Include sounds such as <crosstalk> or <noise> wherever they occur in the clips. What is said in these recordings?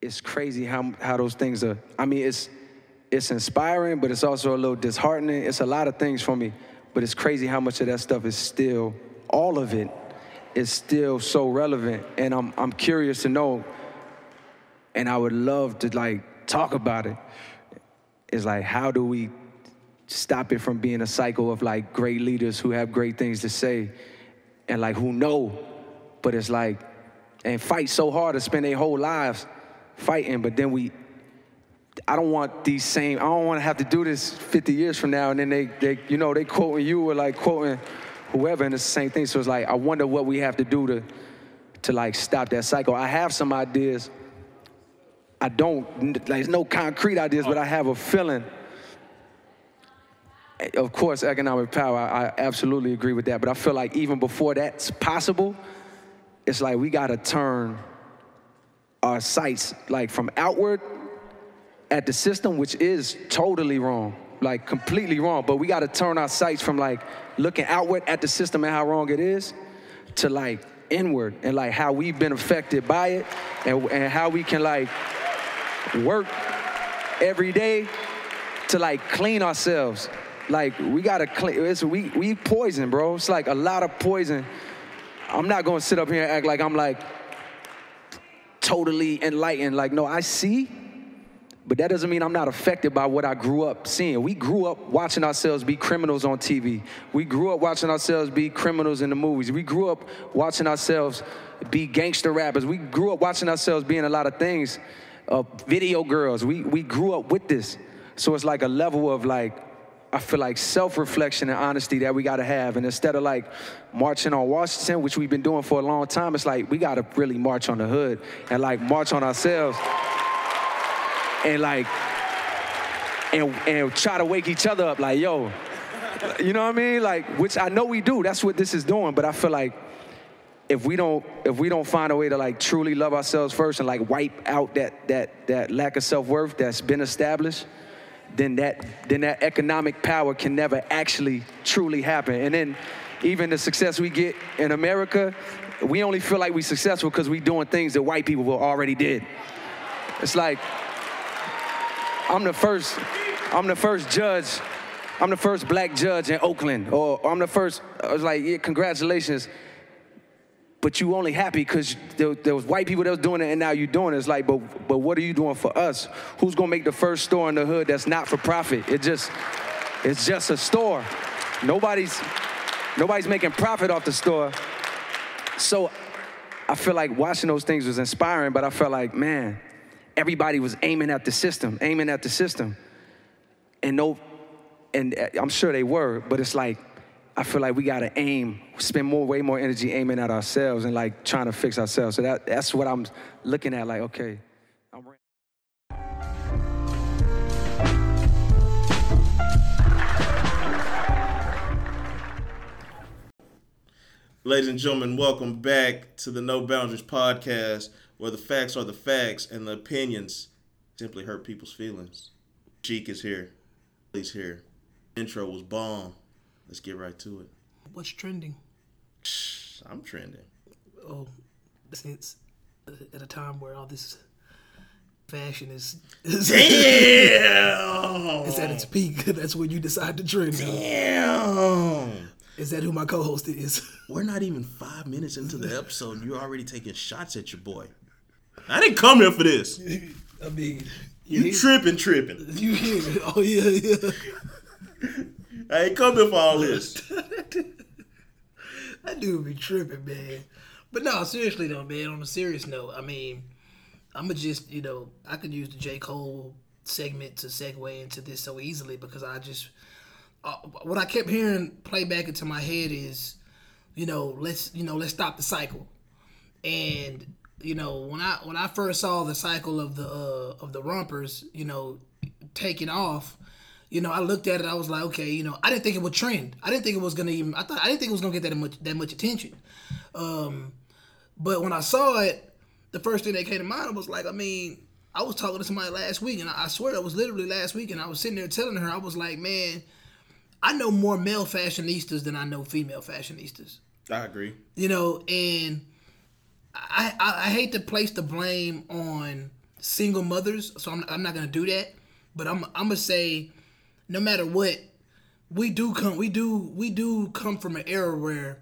it's crazy how how those things are. I mean, it's it's inspiring, but it's also a little disheartening. It's a lot of things for me, but it's crazy how much of that stuff is still, all of it, is still so relevant. And I'm I'm curious to know, and I would love to like talk about it. Is like how do we stop it from being a cycle of like great leaders who have great things to say and like who know, but it's like and fight so hard to spend their whole lives fighting, but then we I don't want these same, I don't want to have to do this 50 years from now and then they, they you know, they quoting you or like quoting whoever and it's the same thing. So it's like, I wonder what we have to do to, to like stop that cycle. I have some ideas. I don't, like, there's no concrete ideas, but I have a feeling. Of course, economic power, I absolutely agree with that. But I feel like even before that's possible, it's like we got to turn our sights like from outward at the system, which is totally wrong, like completely wrong. But we got to turn our sights from like looking outward at the system and how wrong it is to like inward and like how we've been affected by it and, and how we can like work every day to like clean ourselves. Like we gotta clean. It's we we poison, bro. It's like a lot of poison. I'm not gonna sit up here and act like I'm like totally enlightened. Like no, I see but that doesn't mean I'm not affected by what I grew up seeing. We grew up watching ourselves be criminals on TV. We grew up watching ourselves be criminals in the movies. We grew up watching ourselves be gangster rappers. We grew up watching ourselves being a lot of things. Uh, video girls. We we grew up with this. So it's like a level of like I feel like self-reflection and honesty that we gotta have. And instead of like marching on Washington, which we've been doing for a long time, it's like we gotta really march on the hood and like march on ourselves. And like and and try to wake each other up like yo you know what i mean? Like which i know we do. That's what this is doing. But i feel like if we don't if we don't find a way to like truly love ourselves first and like wipe out that that that lack of self-worth that's been established then that then that economic power can never actually truly happen and then even the success we get in america we only feel like we're successful because we're doing things that white people already did it's like I'm the first, I'm the first judge, I'm the first black judge in Oakland, or I'm the first, I was like, yeah, congratulations. But you only happy because there, there, was white people that was doing it and now you're doing it. It's like, but, but what are you doing for us? Who's gonna make the first store in the hood that's not for profit? It just, it's just a store. Nobody's, nobody's making profit off the store. So I feel like watching those things was inspiring, but I felt like, man, everybody was aiming at the system, aiming at the system. And no, and uh, I'm sure they were, but it's like, I feel like we gotta aim, spend more, way more energy aiming at ourselves and like trying to fix ourselves. So that, that's what I'm looking at, like, okay. Ladies and gentlemen, welcome back to the No Boundaries podcast where the facts are the facts and the opinions simply hurt people's feelings. Cheek is here. He's here. Intro was bomb. Let's get right to it. What's trending? <sighs> I'm trending. Oh, since uh, at a time where all this fashion is, is <laughs> damn is at its peak. <laughs> That's when you decide to trend. Damn. Is that who my co-host is? <laughs> We're not even five minutes into the episode. You're already taking shots at your boy. I didn't come here for this. I mean, you, you tripping, tripping. You hear Oh yeah, yeah. I ain't coming for all this. <laughs> that dude be tripping, man. But no, seriously though, man. On a serious note, I mean, I'ma just you know I could use the J Cole segment to segue into this so easily because I just uh, what I kept hearing play back into my head is, you know, let's you know let's stop the cycle, and you know when I when I first saw the cycle of the uh, of the rompers, you know, taking off, you know, I looked at it. I was like, okay, you know, I didn't think it would trend. I didn't think it was gonna even. I thought I didn't think it was gonna get that much that much attention. Um, but when I saw it, the first thing that came to mind was like, I mean, I was talking to somebody last week, and I, I swear it was literally last week, and I was sitting there telling her, I was like, man, I know more male fashionistas than I know female fashionistas. I agree. You know, and I, I, I hate to place the blame on single mothers, so I'm, I'm not gonna do that. But I'm I'm gonna say, no matter what, we do come we do we do come from an era where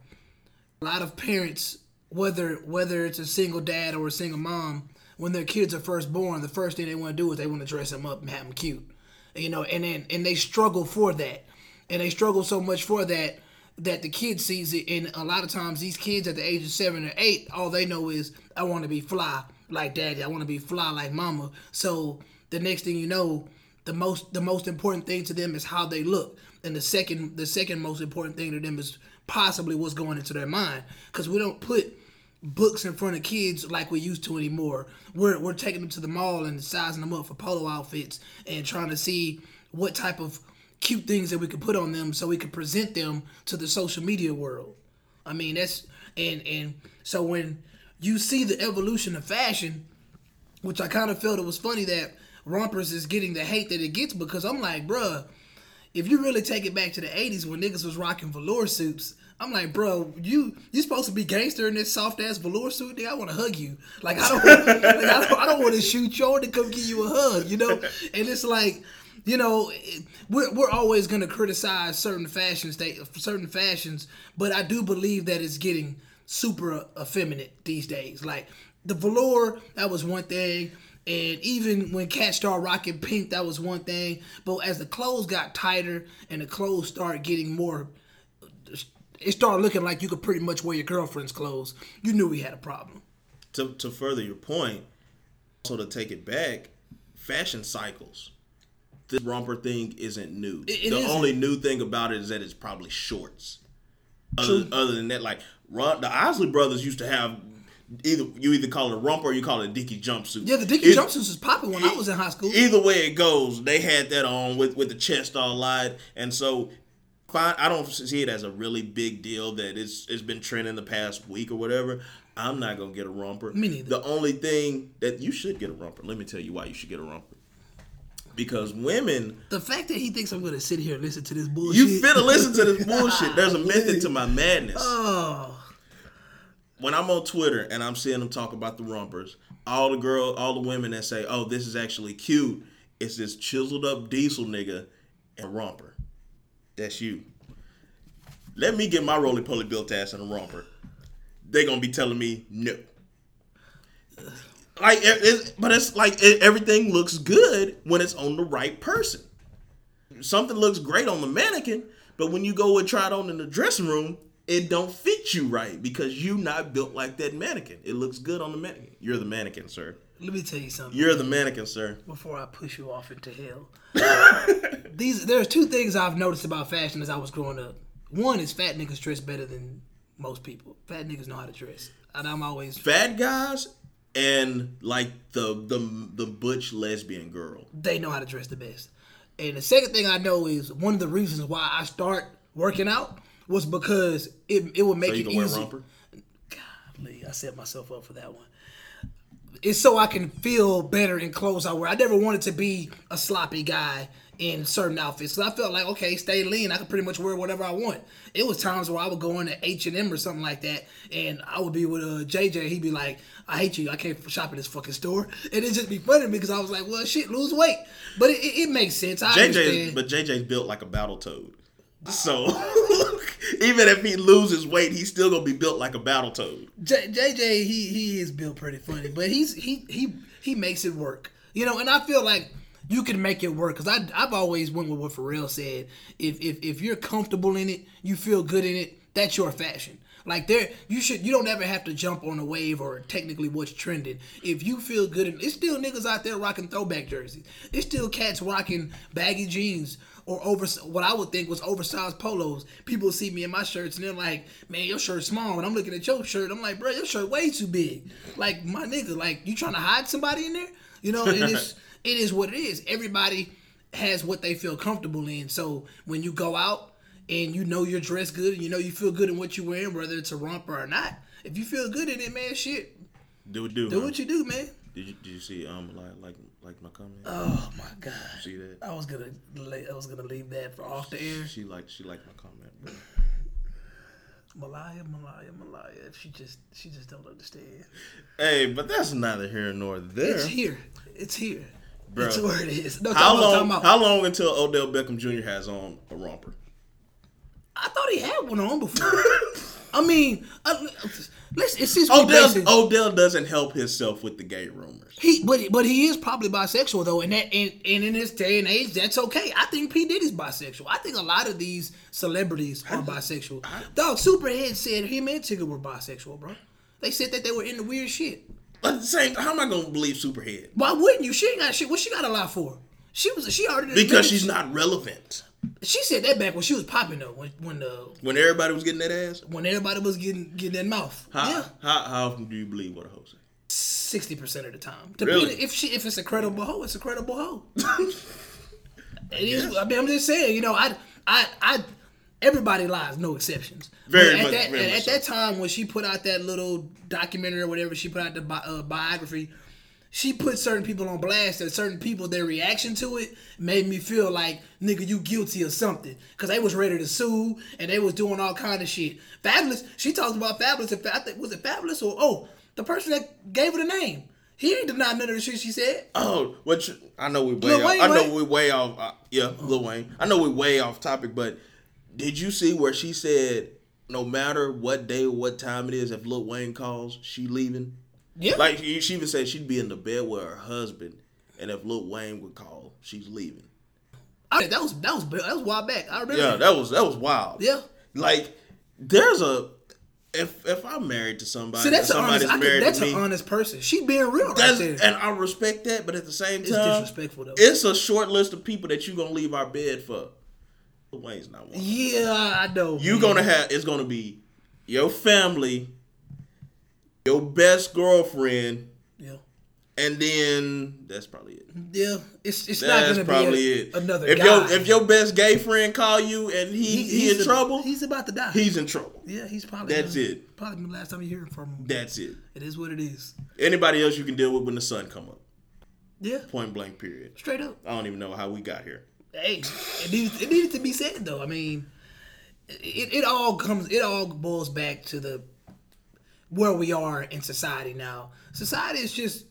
a lot of parents, whether whether it's a single dad or a single mom, when their kids are first born, the first thing they want to do is they want to dress them up and have them cute, you know, and then and they struggle for that, and they struggle so much for that that the kid sees it, and a lot of times these kids at the age of seven or eight, all they know is I want to be fly like daddy, I want to be fly like mama. So the next thing you know, the most the most important thing to them is how they look, and the second the second most important thing to them is possibly what's going into their mind, because we don't put books in front of kids like we used to anymore. We're we're taking them to the mall and sizing them up for polo outfits and trying to see what type of cute things that we could put on them so we could present them to the social media world. I mean that's and and so when you see the evolution of fashion, which I kind of felt it was funny that rompers is getting the hate that it gets because I'm like, bruh, if you really take it back to the 80s when niggas was rocking velour suits, I'm like, bro, you you supposed to be gangster in this soft ass velour suit, nigga. I want to hug you. Like I don't, <laughs> like, I don't, I don't want to shoot you. I want to come give you a hug, you know. And it's like, you know, we're we're always gonna criticize certain fashions, certain fashions, but I do believe that it's getting super effeminate these days. Like the velour, that was one thing. And even when cats started rocking pink, that was one thing. But as the clothes got tighter and the clothes started getting more, it started looking like you could pretty much wear your girlfriend's clothes. You knew we had a problem. To, to further your point, so to take it back, fashion cycles. This romper thing isn't new. It- it the isn't. only new thing about it is that it's probably shorts. Other, other than that, like Ron, the Isley brothers used to have either you either call it a romper or you call it a Dickie jumpsuit. Yeah, the dicky It- jumpsuits was popping when I was in high school. Either way it goes, they had that on with with the chest all light, and so fine. I don't see it as a really big deal that it's it's been trending the past week or whatever. I'm not gonna get a romper. Me neither. The only thing that you should get a romper. Let me tell you why you should get a romper. Because women, the fact that he thinks I'm gonna sit here and listen to this bullshit. you finna listen to this <laughs> bullshit. There's a method to my madness. Oh, when I'm on Twitter and I'm seeing them talk about the rompers, all the girl, all the women that say, "Oh, this is actually cute," it's this chiseled up diesel nigga and romper. That's you. Let me get my roly poly built ass in a romper. They gonna be telling me no. Like, but it's like it, everything looks good when it's on the right person. Something looks great on the mannequin, but when you go and try it on in the dressing room, it don't fit you right because you not built like that mannequin. It looks good on the mannequin. You're the mannequin, sir. let me tell you something. You're the mannequin, sir. before I push you off into hell. <laughs> These there's two things I've noticed about fashion as I was growing up. One is fat niggas dress better than most people. Fat niggas know how to dress, and I'm always Fat guys and like the the the butch lesbian girl. they know how to dress the best. And the second thing I know is one of the reasons why I start working out was because it it would make So you it easy. Golly, I set myself up for that one. It's so I can feel better in clothes I wear. I never wanted to be a sloppy guy in certain outfits. Cause I felt like, okay, stay lean. I could pretty much wear whatever I want. It was times where I would go into H and M or something like that, and I would be with uh, JJ. He'd be like, "I hate you. I can't shop at this fucking store." And it'd just be funny because I was like, "Well, shit, lose weight." But it, it, it makes sense. I JJ, understand. but JJ's built like a battle toad. So <laughs> even if he loses weight, he's still gonna be built like a battle toad. J- JJ, he he is built pretty funny, but he's he he he makes it work. You know, and I feel like you can make it work because I I've always went with what Pharrell said. If if if you're comfortable in it, you feel good in it. That's your fashion. Like there, you should you don't ever have to jump on a wave or technically what's trending. If you feel good, and it's still niggas out there rocking throwback jerseys. It's still cats rocking baggy jeans or over what I would think was oversized polos. People see me in my shirts and they're like, "Man, your shirt's small." And I'm looking at your shirt. I'm like, "Bro, your shirt way too big." Like my nigga, like you trying to hide somebody in there? You know, it's <laughs> it is what it is. Everybody has what they feel comfortable in. So when you go out and you know you're dressed good and you know you feel good in what you're wearing, whether it's a romper or not, if you feel good in it, man, shit, Do do. do huh? what you do, man. Did you did you see um like like like my comment? Oh my god. see that? I was gonna, lay, I was gonna leave that for off the air. She liked she liked my comment. Bro. <sighs> Malaya, Malaya, Malaya. She just, she just don't understand. Hey, but that's neither here nor there. It's here. It's here. Bro. That's where it is. No, How long? about- How long until Odell Beckham Jr. has on a romper? I thought he had one on before. <laughs> I mean, uh, let's. It's since Odell, Odell doesn't help himself with the gay rumors. He, but but he is probably bisexual though, and that and, and in this day and age, that's okay. I think P Diddy's bisexual. I think a lot of these celebrities are bisexual. Dog, Superhead said him and Tigger were bisexual, bro. They said that they were into weird shit. But the same, how am I gonna believe Superhead? Why wouldn't you? She ain't got shit. What she got a lot for? She was she already Because she's not relevant. She said that back when she was popping though, when when the When everybody was getting that ass, when everybody was getting getting that mouth. how, Yeah, how, how often do you believe what a hoe say? sixty percent of the time. Really? If she if it's a credible hoe, it's a credible hoe. <laughs> It is. I mean, I'm just saying. You know, I, I, I. Everybody lies, no exceptions. Very But at much- That, very at much that time, when she put out that little documentary or whatever, she put out the bi- uh, biography. She put certain people on blast, and certain people, their reaction to it made me feel like, nigga, you guilty of something. Because they was ready to sue, and they was doing all kind of shit. Fabolous, she talked about Fabolous. and I think, was it Fabolous or, oh, the person that gave her the name. He ain't denied none of the shit she said. Oh, what? You, I know we way Lil off. Wayne, I know right? we way off. Uh, yeah, Lil Wayne. I know we way off topic, but did you see where she said, no matter what day or what time it is, if Lil Wayne calls, she leaving? Yeah. Like she she even said she'd be in the bed with her husband, and if Lil Wayne would call, she's leaving. I, that was that was that was a while back. I remember. Yeah, that was that was wild. Yeah. Like there's a if if I'm married to somebody, See, that's honest. somebody's think married that's to an honest person. She being real right there. and I respect that, but at the same It's time, disrespectful, though. It's a short list of people that you're gonna leave our bed for. Wayne's not one. yeah, I know. You man. gonna have it's gonna be your family, your best girlfriend, Yeah, and then that's probably it. yeah. It's it's not gonna probably be a, it. another if guy. your if your best gay friend call you and he he, in a- trouble, He's about to die. he's in trouble. yeah, he's probably. That's it. Probably the last time you hear from him. That's it. It is what it is. Anybody else you can deal with when the sun come up. Yeah, Point blank. Period. straight up. I don't even know how we got here. Hey, it needed, it needed to be said though. I mean, it, it all comes. It all boils back to the where we are in society now. Society is just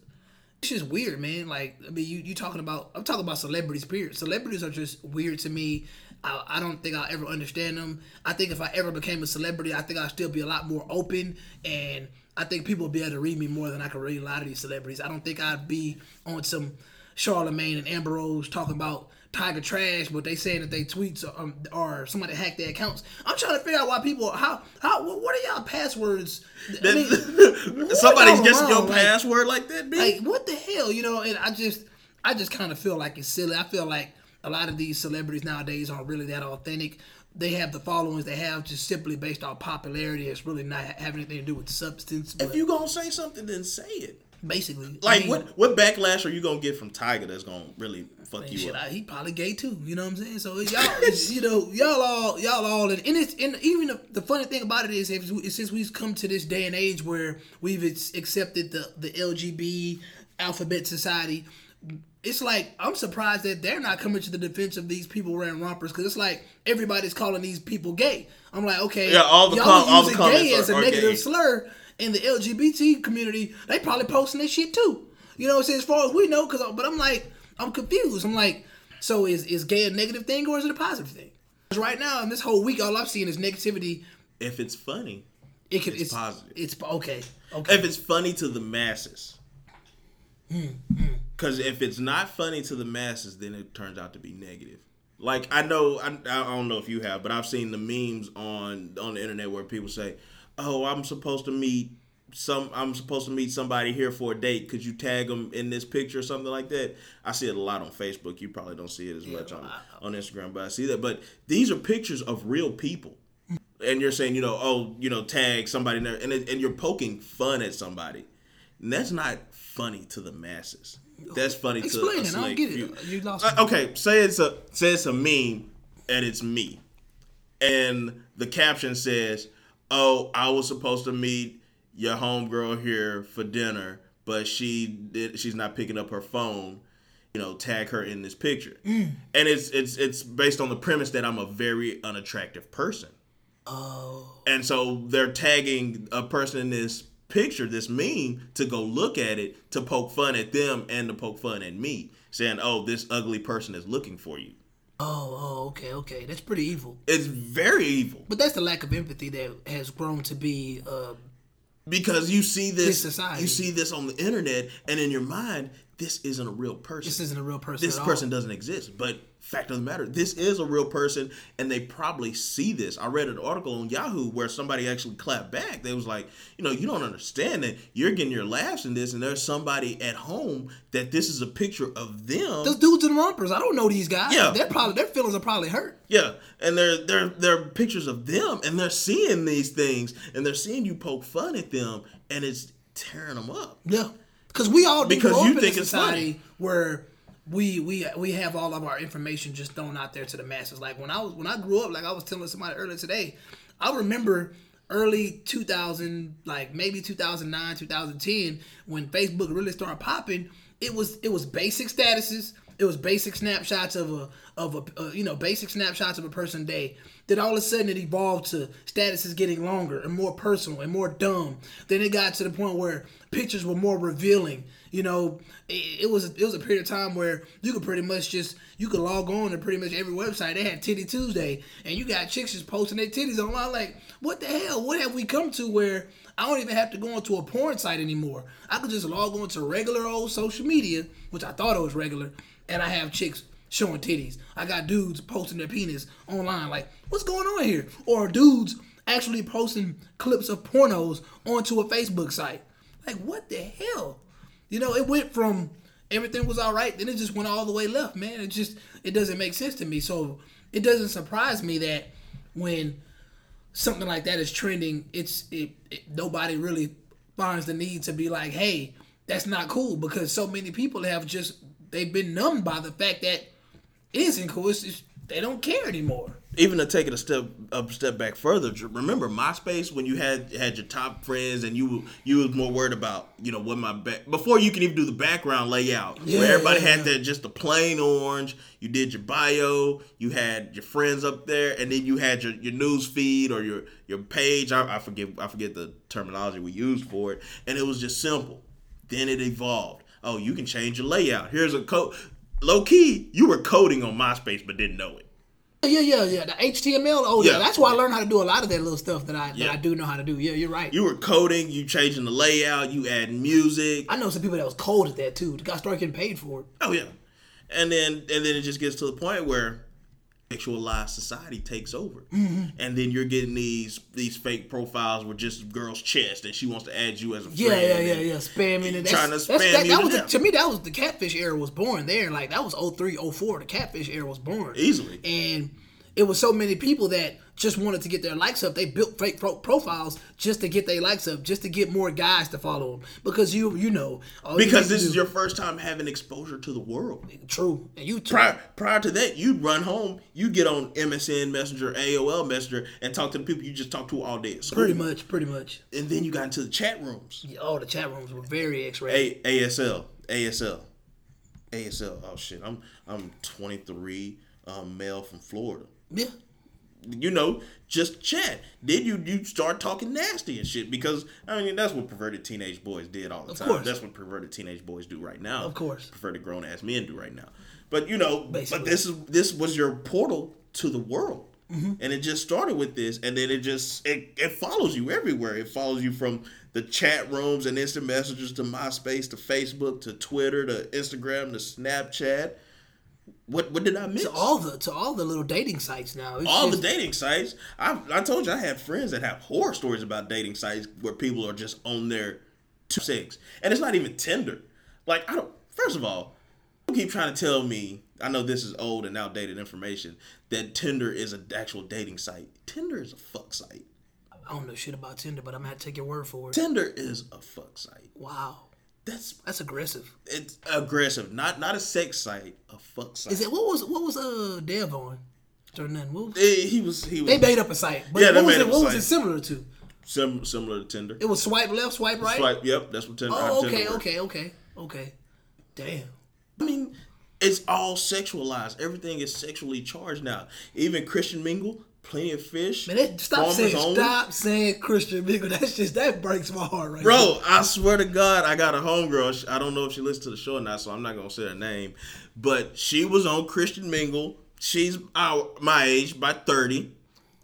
it's just weird, man. Like I mean, you you talking about I'm talking about celebrities. Period. Celebrities are just weird to me. I, I don't think I'll ever understand them. I think if I ever became a celebrity, I think I'd still be a lot more open and. I think people would be able to read me more than I could read a lot of these celebrities. I don't think I'd be on some Charlamagne and Amber Rose talking about Tiger Trash, but they saying that they tweets or, um, or somebody hacked their accounts. I'm trying to figure out why people how how what are y'all passwords? I mean, <laughs> Somebody's guessing your? Like- password like that, B. like what the hell, you know? And I just, I just kind of feel like it's silly. I feel like a lot of these celebrities nowadays aren't really that authentic. They have the followings they have just simply based on popularity. It's really not having anything to do with substance. If you gonna say something, then say it. basically, I Like mean, what what backlash are you gonna get from Tiger that's gonna really fuck you Shit, up? I, he probably gay too. You know what I'm saying? So y'all, <laughs> you know, y'all all, y'all all, and, and it's and even the, the funny thing about it is, if, since we've come to this day and age where we've accepted the the LGB alphabet society, it's like I'm surprised that they're not coming to the defense of these people wearing rompers because it's like everybody's calling these people gay. I'm like, okay, Yeah, all the y'all com- all the gay as a negative gay. slur in the LGBT community. They probably posting this shit too. You know, what I'm saying? as far as we know, because but I'm like, I'm confused. I'm like, so is is gay a negative thing or is it a positive thing? 'Cause right now in this whole week, all I've seen is negativity. If it's funny, It could, It's it's, positive. It's okay. Okay. if it's funny to the masses. Hmm, hmm. Because if it's not funny to the masses, then it turns out to be negative. Like I know, I, I don't know if you have, but I've seen the memes on on the internet where people say, "Oh, I'm supposed to meet some. I'm supposed to meet somebody here for a date. Could you tag them in this picture or something like that?" I see it a lot on Facebook. You probably don't see it as much on on Instagram, but I see that. But these are pictures of real people and you're saying, you know, oh, you know, tag somebody there, and it- and you're poking fun at somebody, and that's not funny to the masses. That's funny to Explain a it. I don't get it. You lost. Uh, okay, say it's a say it's a meme, and it's me, and the caption says, "Oh, I was supposed to meet your homegirl here for dinner, but she did. She's not picking up her phone." You know, tag her in this picture, Mm. and it's it's it's based on the premise that I'm a very unattractive person. Oh. And so they're tagging a person in this picture, this meme, to go look at it to poke fun at them and to poke fun at me, saying, "Oh, this ugly person is looking for you." Oh, oh, okay, okay. That's pretty evil. It's very evil But that's the lack of empathy that has grown to be. Uh, because you see this, This you see this on the internet, and in your mind, this isn't a real person. this isn't a real person. this person all. doesn't exist. But fact of the matter, this is a real person, and they probably see this. I read an article on Yahoo where somebody actually clapped back. They was like, you know, you don't understand that you're getting your laughs in this, and there's somebody at home that this is a picture of them. Those dudes and rompers. I don't know these guys. Yeah. They're probably their feelings are probably hurt. Yeah, and they're they're they're pictures of them, and they're seeing these things, and they're seeing you poke fun at them, and it's tearing them up. Yeah, because we all Because you think it's society where we we we have all of our information just thrown out there to the masses. Like when I was when I grew up, like I was telling somebody earlier today, I remember early 2000 like maybe 2009 2010 when facebook really started popping it was it was basic statuses it was basic snapshots of a of a uh, you know basic snapshots of a person day then all of a sudden it evolved to statuses getting longer and more personal and more dumb. Then it got to the point where pictures were more revealing you know? It, it was it was a period of time where you could pretty much just you could log on to pretty much every website. They had titty tuesday and you got chicks just posting their titties online like what the hell? What have we come to where I don't even have to go onto a porn site anymore. I could just log on to regular old social media, which I thought it was regular, and I have chicks showing titties. I got dudes posting their penis online. Like, what's going on here? Or dudes actually posting clips of pornos onto a Facebook site. Like, what the hell? You know, it went from everything was all right, then it just went all the way left, man. It just it doesn't make sense to me. So it doesn't surprise me that when something like that is trending, it's it, it nobody really finds the need to be like, hey, that's not cool because so many people have just they've been numbed by the fact that isn't cool. It's just, they don't care anymore. even to take it a step a step back further, remember MySpace when you had had your top friends and you you was more worried about you know what my back before you can even do the background layout Yeah, where everybody yeah, had yeah. that just the plain orange. You did your bio, you had your friends up there, and then you had your, your news feed or your your page. I, I forget I forget the terminology we used for it, and it was just simple. Then it evolved. Oh, you can change your layout. Here's a code. Low key, you were coding on MySpace but didn't know it. Yeah, yeah, yeah. The HTML. Oh, yeah. Yeah. That's why I learned how to do a lot of that little stuff that I Yeah. that I do know how to do. Yeah, you're right. You were coding, you changing the layout, you adding music. I know some people that was cold at that too. Guy started getting paid for it. Oh yeah. And then and then it just gets to the point where sexualized society takes over. Mm-hmm. And then you're getting these these fake profiles with just girl's chest and she wants to add you as a friend. Yeah, yeah, yeah, yeah. Spamming and that's, Trying to spam that, that to was the, to me that was the catfish era was born there. Like that was 03, 04. The catfish era was born Easily. and it was so many people that just wanted to get their likes up. They built fake pro- profiles just to get their likes up, just to get more guys to follow them. Because you, you know, you Because to this is your first time having exposure to the world. true, and you too. Prior, prior to that, you'd run home, you get on MSN Messenger, AOL Messenger, and talk to the people you just talked to all day. Pretty much, pretty much. And then you got into the chat rooms. Oh, the chat rooms were very X-rated. A- ASL, ASL, ASL. Oh shit, I'm I'm 23, um, male from Florida. Yeah, You know, just chat. Then you you start talking nasty and shit because I mean that's what perverted teenage boys did all the time. course. That's what perverted teenage boys do right now. Of course. perverted grown ass men do right now. But you know, Basically. but this is this was your portal to the world. Mm-hmm. And it just started with this, and then it just it, it follows you everywhere. It follows you from the chat rooms and instant messages to MySpace to Facebook to Twitter to Instagram to Snapchat. What what did I miss? to all the to all the little dating sites now. It's all the dating sites. I I told you I have friends that have horror stories about dating sites where people are just on their two six, and it's not even Tinder. Like I don't. First of all, you keep trying to tell me. I know this is old and outdated information that Tinder is an actual dating site. Tinder is a fuck site. I don't know shit about Tinder, but I'm gonna have to take your word for it. Tinder is a fuck site. Wow, That's that's aggressive. it's aggressive. Not not a sex site. A fuck site. Is it what was what was uh Dev on? Or nothing. What was, he was he was they made up a site. But Yeah, they what was made it? What was it similar to? sim- similar to Tinder. It was swipe left, swipe right. Swipe. Yep, that's what Tinder. Oh, okay, works. okay, okay, okay. Damn. I mean, it's all sexualized. Everything is sexually charged now. Even Christian Mingle, Plenty of fish. Man, that, stop saying only. stop saying Christian Mingle. That's just that breaks my heart right Bro, I swear to God, I got a homegirl. I don't know if she listens to the show or not, so I'm not gonna say her name. But she was on Christian Mingle. She's our, my age, by 30.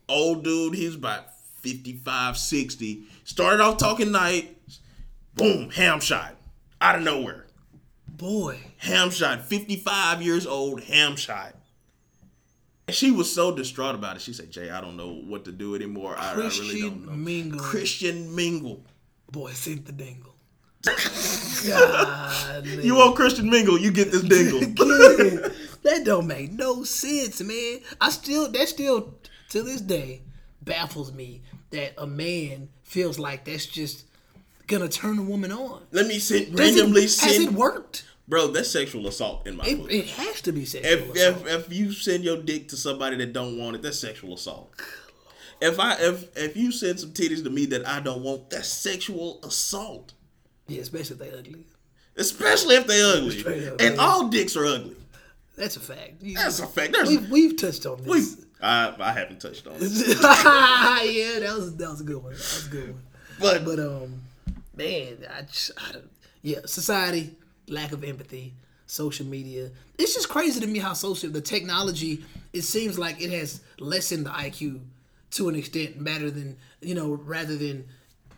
Old dude, he's about 55, 60. Started off talking night. Boom, ham shot. Out of nowhere. Boy, Ham shot. 55 years old, ham shot. She was so distraught about it. She said, Jay, I don't know what to do anymore. I, I really don't know. Mingle. Christian Mingle. boy, sink the dingle. <laughs> God, You want Christian Mingle, you get this dingle. <laughs> that don't make no sense, man. I still that still to this day baffles me that a man feels like that's just gonna turn a woman on. Let me send Does it- randomly has send it worked? Bro, that's sexual assault in my It, book. it has to be sexual. if, assault. if if you send your dick to somebody that don't want it, that's sexual assault. If I if if you send some titties to me that I don't want, that's sexual assault. yeah, especially if they ugly. Especially if they ugly. Up, and man. all dicks are ugly. That's a fact. You- That's a fact. There's we've, we've touched on this. I I haven't touched on it. <laughs> yeah, that was that was a good one. That was a good one. But But um, man, I just I don't, yeah, society lack of empathy, social media. It's just crazy to me how social the technology. It seems like it has lessened the IQ to an extent, rather than you know, rather than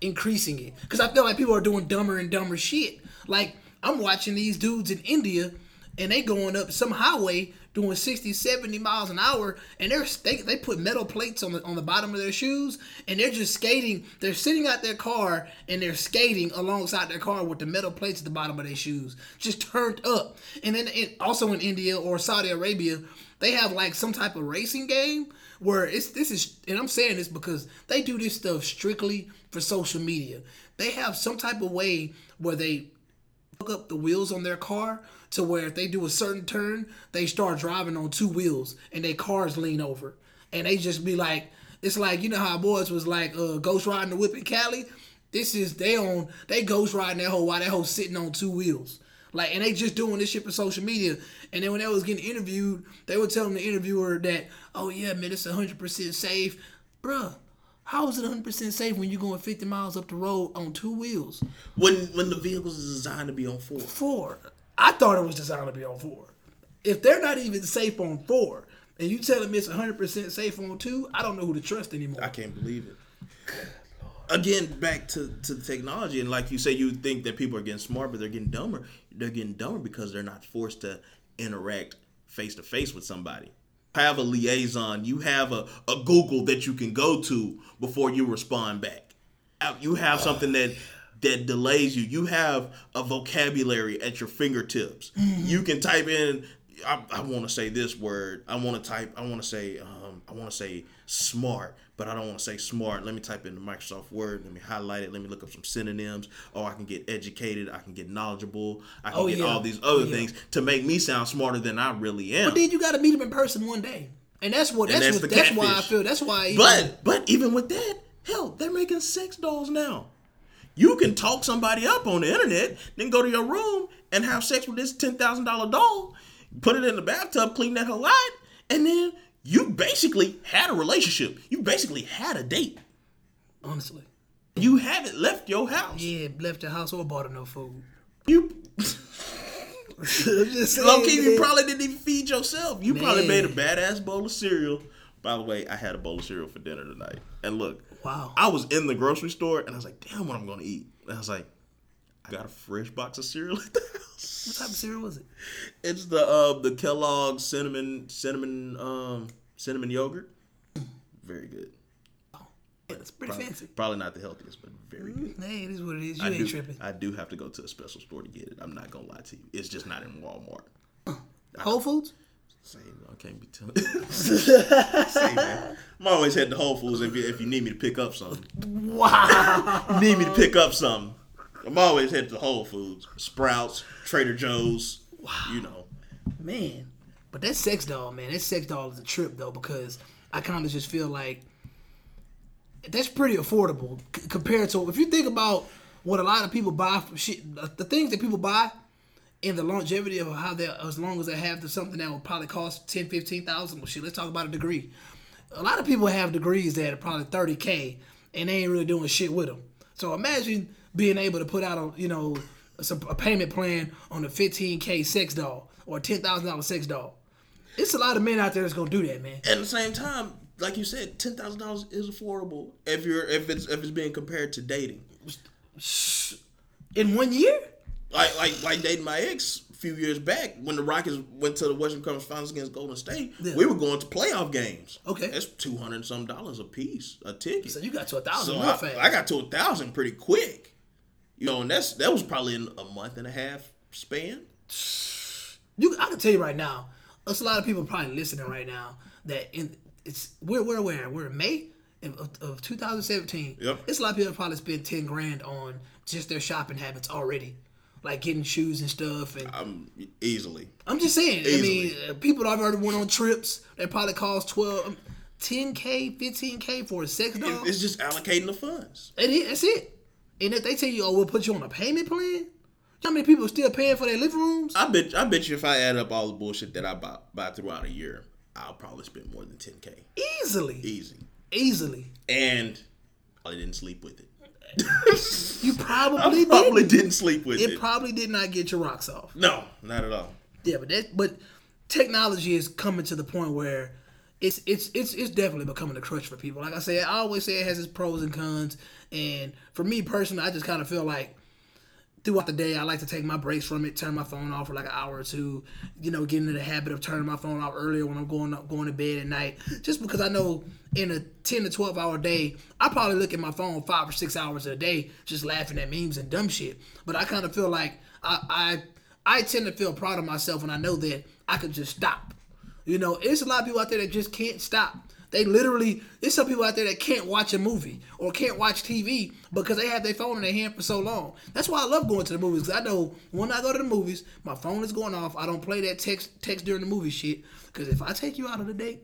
increasing it. Because I feel like people are doing dumber and dumber shit. Like I'm watching these dudes in India, and they going up some highway doing 60, 70 miles an hour, and they're they, they put metal plates on the on the bottom of their shoes, and they're just skating. They're sitting out their car and they're skating alongside their car with the metal plates at the bottom of their shoes, just turned up. And then also in India or Saudi Arabia, they have like some type of racing game where it's this is and I'm saying this because they do this stuff strictly for social media. They have some type of way where they hook up the wheels on their car to where if they do a certain turn, they start driving on two wheels and their cars lean over. And they just be like, it's like, you know how boys was like uh, ghost riding the whip in Cali? This is they on they ghost riding that whole while that whole sitting on two wheels. Like and they just doing this shit for social media. And then when they was getting interviewed, they were telling the interviewer that, oh yeah, man, it's hundred percent safe. Bruh, how is it 100% safe when you're going 50 miles up the road on two wheels? when when the vehicles is designed to be on four. four. I thought it was designed to be on four. If they're not even safe on four, and you telling me it's 100% safe on two, I don't know who to trust anymore. I can't believe it. Again, back to, to the technology, and like you say, you think that people are getting smart, but they're getting dumber. They're getting dumber because they're not forced to interact face to face with somebody. Have a liaison. You have a, a Google that you can go to before you respond back. You have something that that delays you. You have a vocabulary at your fingertips. You can type in. I, I want to say this word. I want to type. I want to say. Um, I want to say smart, but I don't want to say smart. Let me type in the Microsoft Word. Let me highlight it. Let me look up some synonyms. Oh, I can get educated. I can get knowledgeable. I can Oh, get yeah. all these other Yeah. things to make me sound smarter than I really am. But then you got to meet them in person one day, and that's what that's, that's what that's why I feel that's why. even- But but even with that, hell, they're making sex dolls now. You can talk somebody up on the internet, then go to your room and have sex with this ten thousand dollar doll, put it in the bathtub, clean that whole lot, and then you basically had a relationship. You basically had a date. honestly, You haven't left your house. yeah, left the house or bought enough food. You <laughs> I'm just saying, low key, you probably didn't even feed yourself. You probably made a badass bowl of cereal. By the way, I had a bowl of cereal for dinner tonight. And look, Wow. I was in the grocery store and I was like, damn, what I'm gonna eat. And I was like, I got a fresh box of cereal at the <laughs> house. What type of cereal was it? It's the uh the Kellogg's cinnamon cinnamon um cinnamon yogurt. Very good. Yeah, it's pretty fancy. Probably not the healthiest, but very good. Hey, it is what it is. You I ain't do, tripping. I do have to go to a special store to get it. I'm not gonna lie to you. It's just not in Walmart. Whole Foods. Same, I can't be telling. <laughs> Same, man. I'm always heading to Whole Foods if you, if you need me to pick up something. Wow. You need me to pick up something. I'm always heading to Whole Foods, Sprouts, Trader Joe's. Wow. You know. Man, but that sex doll, man, that sex doll is a trip though because I kind of just feel like that's pretty affordable c- compared to if you think about what a lot of people buy from shit, the things that people buy, and the longevity of how they as long as they have the, something that will probably cost 10, 15,000. Well, shit, let's talk about a degree. a lot of people have degrees that are probably 30k and they ain't really doing shit with them. So imagine being able to put out a you know some, a payment plan on a 15k sex doll or a ten thousand dollar sex doll. It's a lot of men out there that's gonna do that, man. At the same time, like you said, ten thousand dollars is affordable if you're if it's if it's being compared to dating. In one year? Like like like dating my ex a few years back when the Rockets went to the Western Conference Finals against Golden State. Yeah. We were going to playoff games. Okay. that's two hundred some dollars a piece a ticket. So you got to a thousand So real I, fast. I got to a thousand pretty quick. You know, and that's that was probably in a month and a half span. You, I can tell you right now, there's a lot of people probably listening right now that in it's we're we're where we're in May of, of 2017. Yep. It's a lot of people probably spend ten grand on just their shopping habits already, like getting shoes and stuff. And Um, easily. I'm just saying, Easily. I mean, uh, people that I've already went on trips that probably cost 12, um, 10k, 15k for a sex doll. It's just allocating the funds. It is, that's it. And if they tell you, oh, we'll put you on a payment plan, you know how many people are still paying for their living rooms? I bet I bet you if I add up all the bullshit that I buy, buy throughout a year, I'll probably spend more than ten k. Easily, Easy. easily. And I didn't sleep with it. You probably, probably didn't. didn't sleep with it. It probably did not get your rocks off. no, not at all. Yeah, but that but technology is coming to the point where it's it's it's it's definitely becoming a crutch for people. Like I said, I always say it has its pros and cons. And for me personally, I just kind of feel like throughout the day, I like to take my breaks from it, turn my phone off for like an hour or two. You know, get into the habit of turning my phone off earlier when I'm going up, going to bed at night. Just because I know in a ten to twelve hour day, I probably look at my phone five or six hours a day, just laughing at memes and dumb shit. But I kind of feel like I I I tend to feel proud of myself when I know that I could just stop. You know, it's a lot of people out there that just can't stop. They literally, there's some people out there that can't watch a movie or can't watch TV because they have their phone in their hand for so long. That's why I love going to the movies because I know when I go to the movies, my phone is going off. I don't play that text text during the movie shit because if I take you out on a date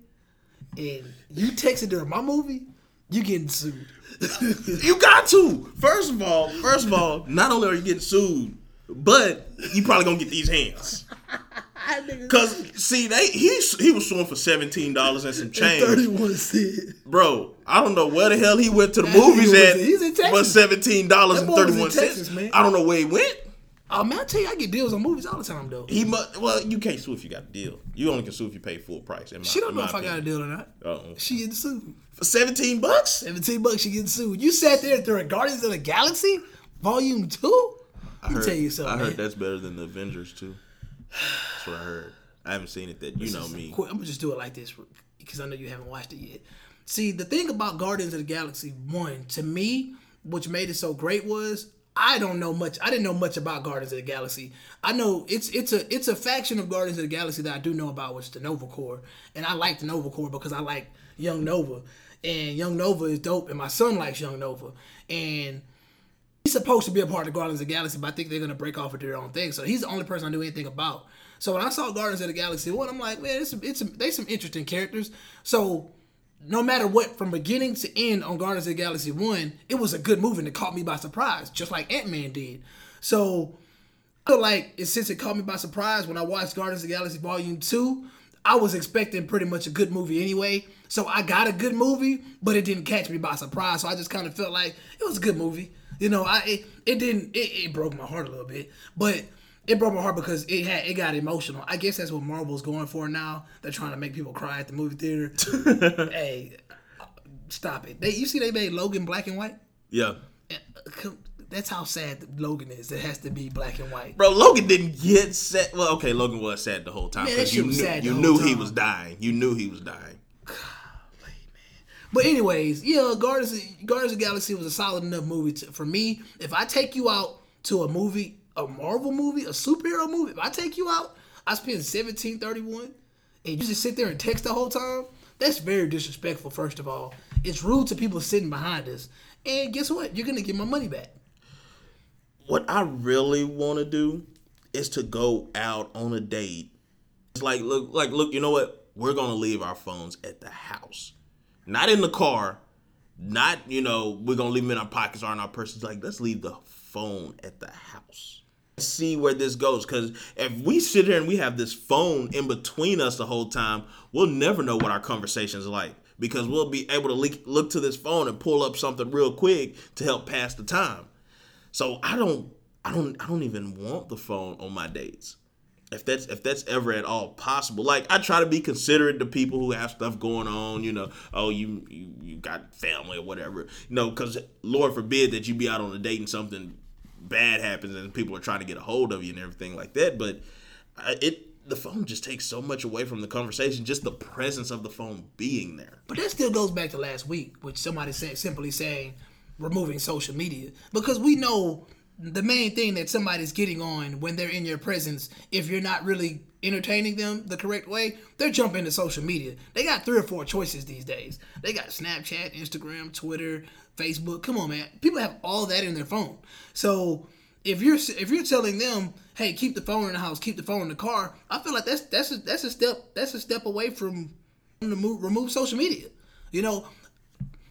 and you text it during my movie, you getting sued. <laughs> You got to. First of all, first of all, not only are you getting sued, but you probably gonna get these hands. <laughs> Cause see, they he he was suing for seventeen dollars and some change, Thirty-one cent. bro. I don't know where the hell he went to the That nigga movies was- at he's in Texas. for seventeen dollars and That boy was in thirty one man. I don't know where he went. Oh man, I tell you, I get deals on movies all the time though. He must. Well, you can't sue if you got a deal. You only can sue if you pay full price. My, She don't know my if I got a deal or not. Uh-oh. She getting sued. For seventeen bucks. 17 bucks, she getting sued. You sat there during Guardians of the Galaxy, Volume 2? Let me tell you something. I heard man. that's better than the Avengers too. <sighs> <sighs> <sighs> That's what I heard. I haven't seen it. That you know me. Quick, I'm gonna just do it like this because I know you haven't watched it yet. See, the thing about Guardians of the Galaxy 1, to me, which made it so great was I don't know much. I didn't know much about Guardians of the Galaxy. I know it's it's a it's a faction of Guardians of the Galaxy that I do know about, which is the Nova Corps, and I like the Nova Corps because I like Young Nova, and Young Nova is dope, and my son likes Young Nova, and he's supposed to be a part of Guardians of the Galaxy, but I think they're gonna break off and do their own thing. So he's the only person I knew anything about. So when I saw Guardians of the Galaxy one, I'm like, man, it's it's they some interesting characters. So no matter what, from beginning to end on Guardians of the Galaxy one, it was a good movie and it caught me by surprise, just like Ant Man did. So I feel like it, since it caught me by surprise when I watched Guardians of the Galaxy Volume 2, I was expecting pretty much a good movie anyway. So I got a good movie, but it didn't catch me by surprise. So I just kind of felt like it was a good movie. You know, I it, it didn't it, it broke my heart a little bit, but it broke my heart because it had it got emotional. I guess that's what Marvel's going for now. They're trying to make people cry at the movie theater. <laughs> hey, stop it. They you see they made Logan black and white? Yeah. Eh, that's how sad Logan is. It has to be black and white. Bro, Logan didn't get sad. Well, okay, Logan was sad the whole time because you was knew sad you knew he was dying. You knew he was dying. But anyways, yeah, Guardians of, Guardians of the Galaxy was a solid enough movie to, for me. If I take you out to a movie, a Marvel movie, a superhero movie, if I take you out, I spend seventeen thirty one, and you just sit there and text the whole time. That's very disrespectful. First of all, it's rude to people sitting behind us. And guess what? You're gonna get my money back. What I really want to do is to go out on a date. It's like look, like look. You know what? We're gonna leave our phones at the house, not in the car. Not you know we're gonna leave them in our pockets or in our purses. Like let's leave the phone at the house. See where this goes, because if we sit here and we have this phone in between us the whole time, we'll never know what our conversations like. because we'll be able to look, to this phone and pull up something real quick to help pass the time. So I don't I don't I don't even want the phone on my dates. If that's if that's ever at all possible. Like I try to be considerate to people who have stuff going on, you know, oh you you, you got family or whatever. You know, cuz Lord forbid that you be out on a date and something bad happens and people are trying to get a hold of you and everything like that, but it the phone just takes so much away from the conversation, just the presence of the phone being there. But that still goes back to last week, which somebody said simply saying removing social media. Because we know the main thing that somebody's getting on when they're in your presence, if you're not really entertaining them the correct way, they're jumping to social media. They got three or four choices these days. They got Snapchat, Instagram, Twitter, Facebook. Come on, man. People have all that in their phone. So if you're if you're telling them, hey, keep the phone in the house, keep the phone in the car, I feel like that's that's a, that's a step that's a step away from remove remove social media. You know,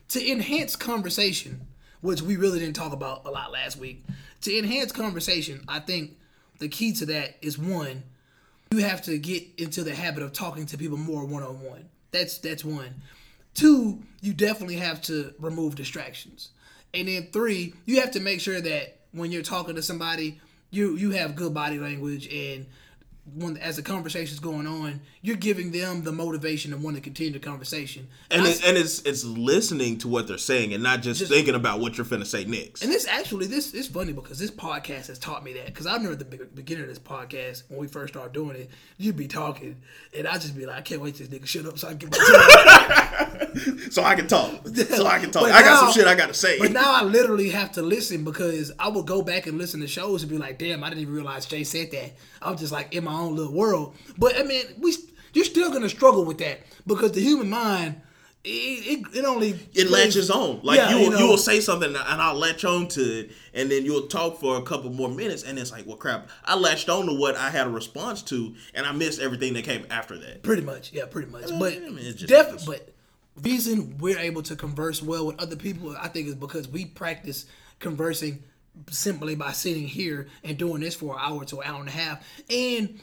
to enhance conversation, which we really didn't talk about a lot last week. To enhance conversation, I think the key to that is one, you have to get into the habit of talking to people more one on one. That's that's one. Two, you definitely have to remove distractions. And then three, you have to make sure that when you're talking to somebody, you you have good body language and when as the conversation's going on, you're giving them the motivation to want to continue the conversation. And I, it, and it's it's listening to what they're saying and not just, just, thinking about what you're finna say next. And this actually this is funny because this podcast has taught me that because I remember at the beginning of this podcast when we first started doing it, you'd be talking and I just be like, I can't wait till this nigga shut up so I can get my <laughs> so I can talk. So I can talk. I got some shit I got to say. But now I literally have to listen because I will go back and listen to shows and be like, damn, I didn't even realize Jay said that. I'm just like in my own little world. But I mean, we you're still gonna struggle with that because the human mind. It, it, it only it plays, latches on like yeah, you will, you, know, you will say something and I'll latch on to it and then you'll talk for a couple more minutes and it's like well crap. I latched on to what I had a response to and I missed everything that came after that. Pretty much. Yeah pretty much. Uh, but I mean, definitely but reason we're able to converse well with other people I think is because we practice conversing simply by sitting here and doing this for an hour to an hour and a half and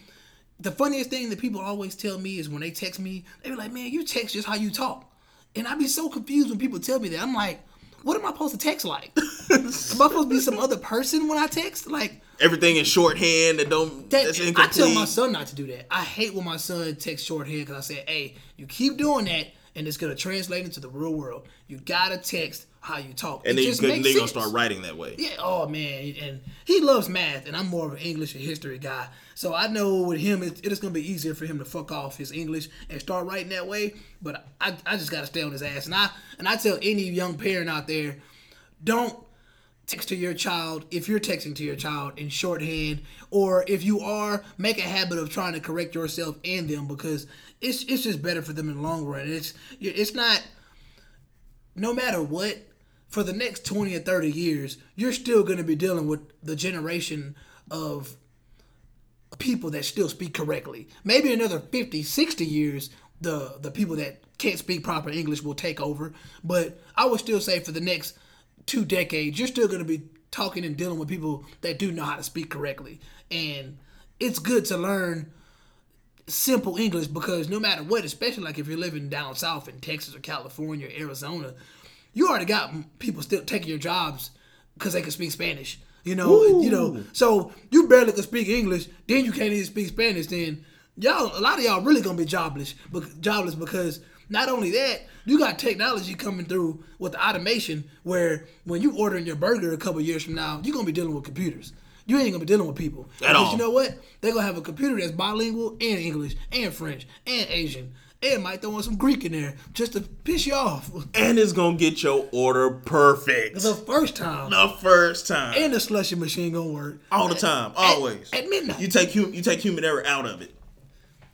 the funniest thing that people always tell me is when they text me, they be like, "Man, you text just how you talk," and I be so confused when people tell me that. I'm like, "What am I supposed to text like? <laughs> am I supposed to be some other person when I text? Like everything in shorthand that don't that, that's incomplete." I tell my son not to do that. I hate when my son texts shorthand because I say, "Hey, you keep doing that." and it's gonna translate into the real world. You gotta text how you talk. And it then are gonna start writing that way. Yeah. Oh man, and he loves math, and I'm more of an English and history guy. So I know with him, it, it is gonna be easier for him to fuck off his English and start writing that way. But I, I just gotta stay on his ass, and I and I tell any young parent out there, don't text to your child if you're texting to your child in shorthand or if you are make a habit of trying to correct yourself and them because it's it's just better for them in the long run it's it's not no matter what for the next 20 or 30 years you're still going to be dealing with the generation of people that still speak correctly maybe another 50 60 years the the people that can't speak proper english will take over but i would still say for the next two decades, you're still going to be talking and dealing with people that do know how to speak correctly. And it's good to learn simple English because no matter what, especially like if you're living down south in Texas or California or Arizona, you already got people still taking your jobs because they can speak Spanish. You know, Ooh. you know. So you barely can speak English, then you can't even speak Spanish. Then y'all, a lot of y'all really gonna be jobless, but jobless because not only that, you got technology coming through with the automation where when you ordering your burger a couple years from now, you're gonna be dealing with computers. You ain't gonna be dealing with people. At all. you know what? They're gonna have a computer that's bilingual and English and French and Asian. And might throw in some Greek in there just to piss you off. And it's gonna get your order perfect. The first time. The first time. And the slushy machine gonna work. All the time. Always. At, at midnight. You take you take human error out of it.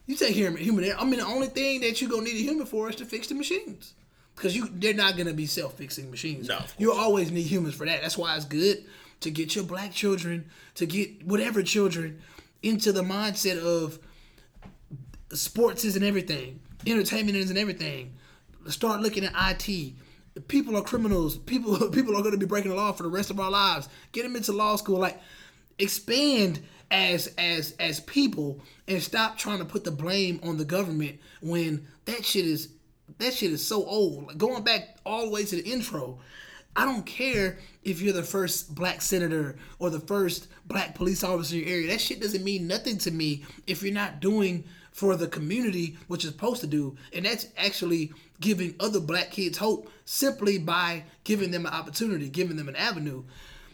You take human human error. I mean, the only thing that you're gonna need a human for is to fix the machines, because you they're not gonna be self fixing machines. No, you always need humans for that. That's why it's good to get your black children, to get whatever children, into the mindset of sports isn't everything, entertainment isn't everything. Start looking at IT. People are criminals. People <laughs> people are going to be breaking the law for the rest of our lives. Get them into law school. Like expand as as as people and stop trying to put the blame on the government when that shit is that shit is so old. Like going back all the way to the intro. I don't care if you're the first black senator or the first black police officer in your area. That shit doesn't mean nothing to me if you're not doing for the community which you're supposed to do. And that's actually giving other black kids hope simply by giving them an opportunity, giving them an avenue.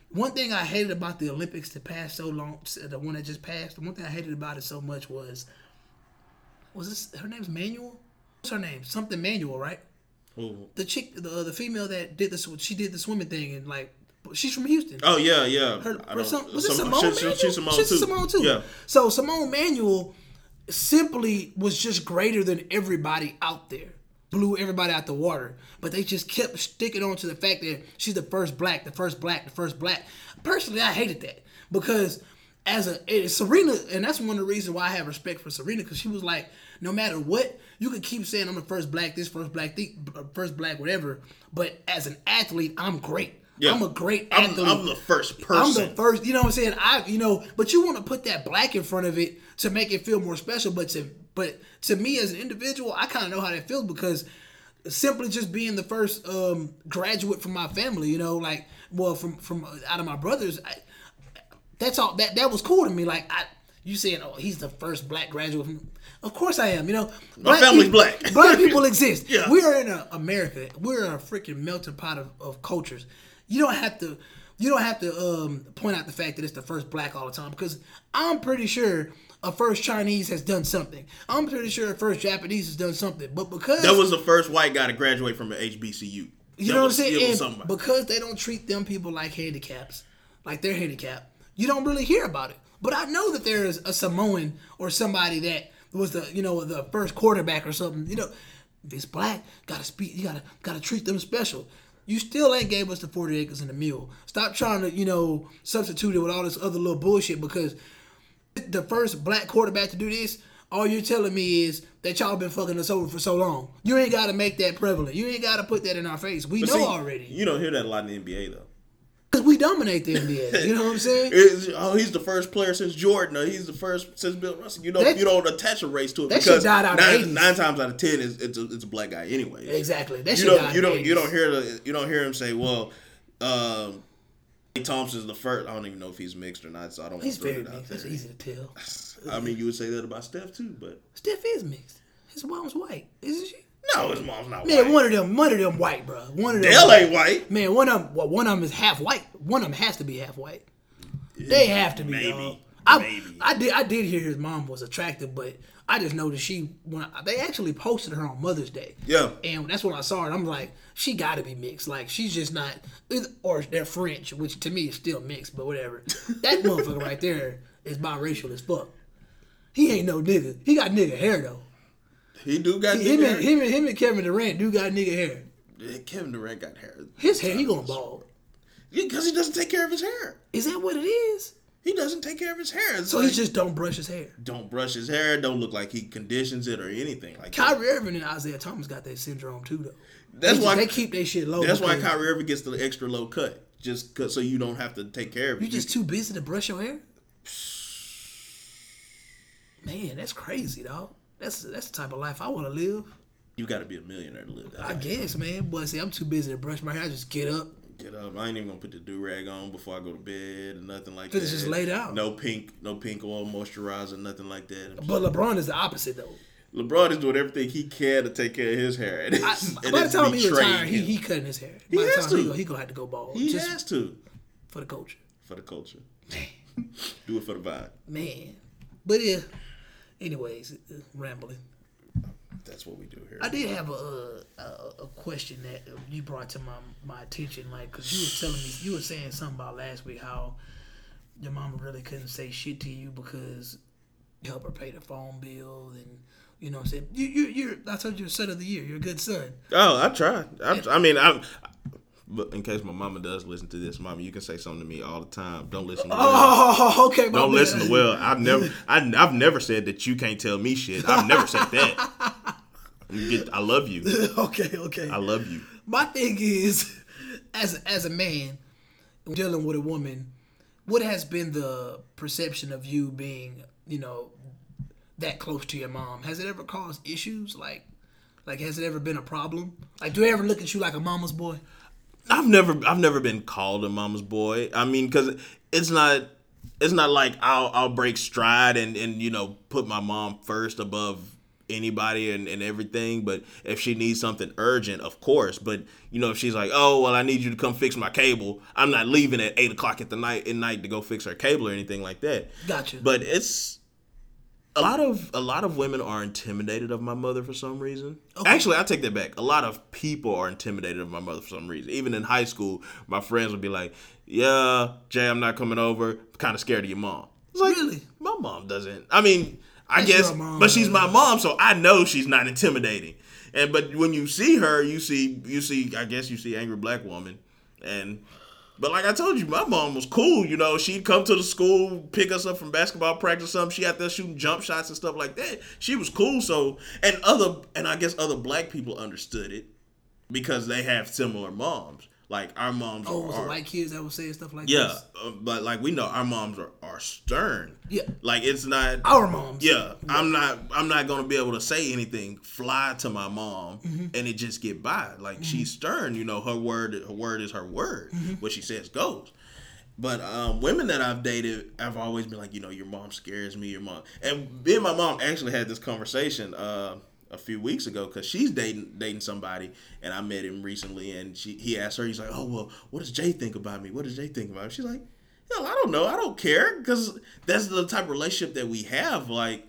One thing I hated about the Olympics that passed so long, uh, the one that just passed, the one thing I hated about it so much was, was this, her name's Manuel? What's her name? Something Manuel, right? Ooh. The chick, the uh, the female that did this, she did the swimming thing and like, she's from Houston. Oh yeah, yeah. Her, I some, was it Simone she- she- She's Simone She's too. Simone too. Yeah. So Simone Manuel simply was just greater than everybody out there. Blew everybody out the water. But they just kept sticking on to the fact that she's the first black, the first black, the first black. Personally, I hated that because as a Serena, and that's one of the reasons why I have respect for Serena because she was like, no matter what, you could keep saying I'm the first black, this first black, the uh, first black, whatever. But as an athlete, I'm great. Yeah. I'm a great I'm. I'm the first person. I'm the first, you know what I'm saying? I you know, but you want to put that black in front of it to make it feel more special. But to but to me as an individual, I kind of know how that feels because simply just being the first um, graduate from my family, you know, like well from from out of my brothers, I, that's all that that was cool to me. Like I, you saying, oh, he's the first black graduate. From, of course I am. You know, black family's people- black. black people exist. <laughs> Yeah. we are in a, America. We're in a freaking melting pot of, of cultures. You don't have to. You don't have to um, point out the fact that it's the first black all the time because I'm pretty sure a first Chinese has done something. I'm pretty sure a first Japanese has done something. But because that was the first white guy to graduate from an HBCU. you know what I'm saying? It was And somebody. because they don't treat them people like handicaps, like they're handicapped, you don't really hear about it. But I know that there is a Samoan or somebody that was the you know the first quarterback or something. You know, if it's black, gotta speak. You gotta gotta treat them special. You still ain't gave us the forty acres and the mule. Stop trying to you know substitute it with all this other little bullshit because the first black quarterback to do this, all you're telling me is that y'all been fucking us over for so long. You ain't got to make that prevalent. You ain't got to put that in our face. We But know see, already You don't hear that a lot in the NBA though. Because we dominate the NBA. You know what I'm saying? <laughs> It's, oh, he's the first player since Jordan, or he's the first since Bill Russell. You don't That- you don't attach a race to it because nine, nine times out of ten, it's, it's, a, it's a black guy anyway. Exactly. That You don't you don't you don't hear the you don't hear him say, well, um, Thompson's the first. I don't even know if he's mixed or not, so I don't. He's want to very throw it out mixed. It's easy to tell. <laughs> I mean, you would say that about Steph too, but Steph is mixed. His mom's white, isn't she? No, his mom's not Man, white. one of them, one of them white, bro. One of them. Dell ain't white. Man, one of them, well, one of them is half white. One of them has to be half white. They have to be. Maybe. dog. I, Maybe. I did. I did hear his mom was attractive, but I just know that she. When I, they actually posted her on Mother's Day. Yeah. And that's when I saw her. And I'm like, she got to be mixed. Like she's just not, or they're French, which to me is still mixed, but whatever. <laughs> That motherfucker right there is biracial as fuck. He ain't no nigga. He got nigga hair though. He do got Him nigga and, hair. him and him and Kevin Durant do got nigga hair. Yeah, Kevin Durant got hair. His hair, he going bald. because he doesn't take care of his hair. Is that what it is? He doesn't take care of his hair. It's So like, he just don't brush his hair. don't brush his hair. Don't look like he conditions it or anything like that. Kyrie Irving and Isaiah Thomas got that syndrome too, though. That's They- why they keep their shit low. That's why Kyrie Irving gets the extra low cut, just 'cause- so you don't have to take care of it. You just too busy to brush your hair. Man, that's crazy, dog. That's that's the type of life I want to live. you got to be a millionaire to live that. I life. guess, man. But see, I'm too busy to brush my hair. I just get up. Get up. I ain't even gonna put the do rag on before I go to bed or nothing like that. it's just laid out. No pink, no pink oil moisturizer, nothing like that. But LeBron is the opposite, though. LeBron is doing everything he can to take care of his hair. <laughs> And I, and by the time he retired, he, he cutting his hair. He by has he to. gonna, he gonna have to go bald. He just has to for the culture. for the culture. Do it for the vibe. Man. But yeah. Anyways, uh, rambling. That's what we do here. I did have a a, a question that you brought to my my attention, like, cause you were telling me you were saying something about last week how your mama really couldn't say shit to you because you help her pay the phone bill and you know what I'm saying. You you you're I told you you're son of the year. You're a good son. Oh, I tried. I, I mean, I'm. But in case my mama does listen to this, mama, you can say something to me all the time. Don't listen to Will. Oh, <laughs> okay. Don't bad. listen to Will. I've never, <laughs> I, I've never said that you can't tell me shit. I've never said that. Get, I love you. <laughs> okay, okay. I love you. my thing is, as as a man dealing with a woman, what has been the perception of you being, you know, that close to your mom? Has it ever caused issues? Like, Like, has it ever been a problem? Like, do they ever look at you like a mama's boy? I've never I've never been called a mama's boy. I mean, because it's not it's not like I'll I'll break stride and and you know put my mom first above anybody and, and everything but if she needs something urgent of course but you know if she's like oh well i need you to come fix my cable i'm not leaving at 8 o'clock at the night at night to go fix her cable or anything like that Gotcha. but it's a um, lot of a lot of women are intimidated of my mother for some reason. Actually, I take that back. A lot of people are intimidated of my mother for some reason. Even in high school, my friends would be like, "Yeah, Jay, I'm not coming over. Kind of scared of your mom." It's like, Really? My mom doesn't. I mean, I That's guess, mom, but she's my mom, so I know she's not intimidating. And but when you see her, you see you see I guess you see angry black woman, and but like I told you, my mom was cool. You know, she'd come to the school, pick us up from basketball practice, something. She out there shooting jump shots and stuff like that. She was cool. So, and other, and I guess other black people understood it because they have similar moms. Like our moms Oh, are, white kids that were say stuff like yeah, this? uh, but like we know our moms are, are stern. Yeah. like it's not Our moms. yeah, I'm not. I'm not gonna be able to say anything. Fly to my mom, Mm-hmm. and it just get by. Like she's stern. You know, her word. Her word is her word. Mm-hmm. What she says goes. But um, women that I've dated, I've always been like, you know, your mom scares me. Your mom, and me and my mom actually had this conversation uh, a few weeks ago because she's dating dating somebody, and I met him recently, and she he asked her, he's like, oh well, what does Jay think about me? What does Jay think about me? She's like, hell, I don't know, I don't care because that's the type of relationship that we have. Like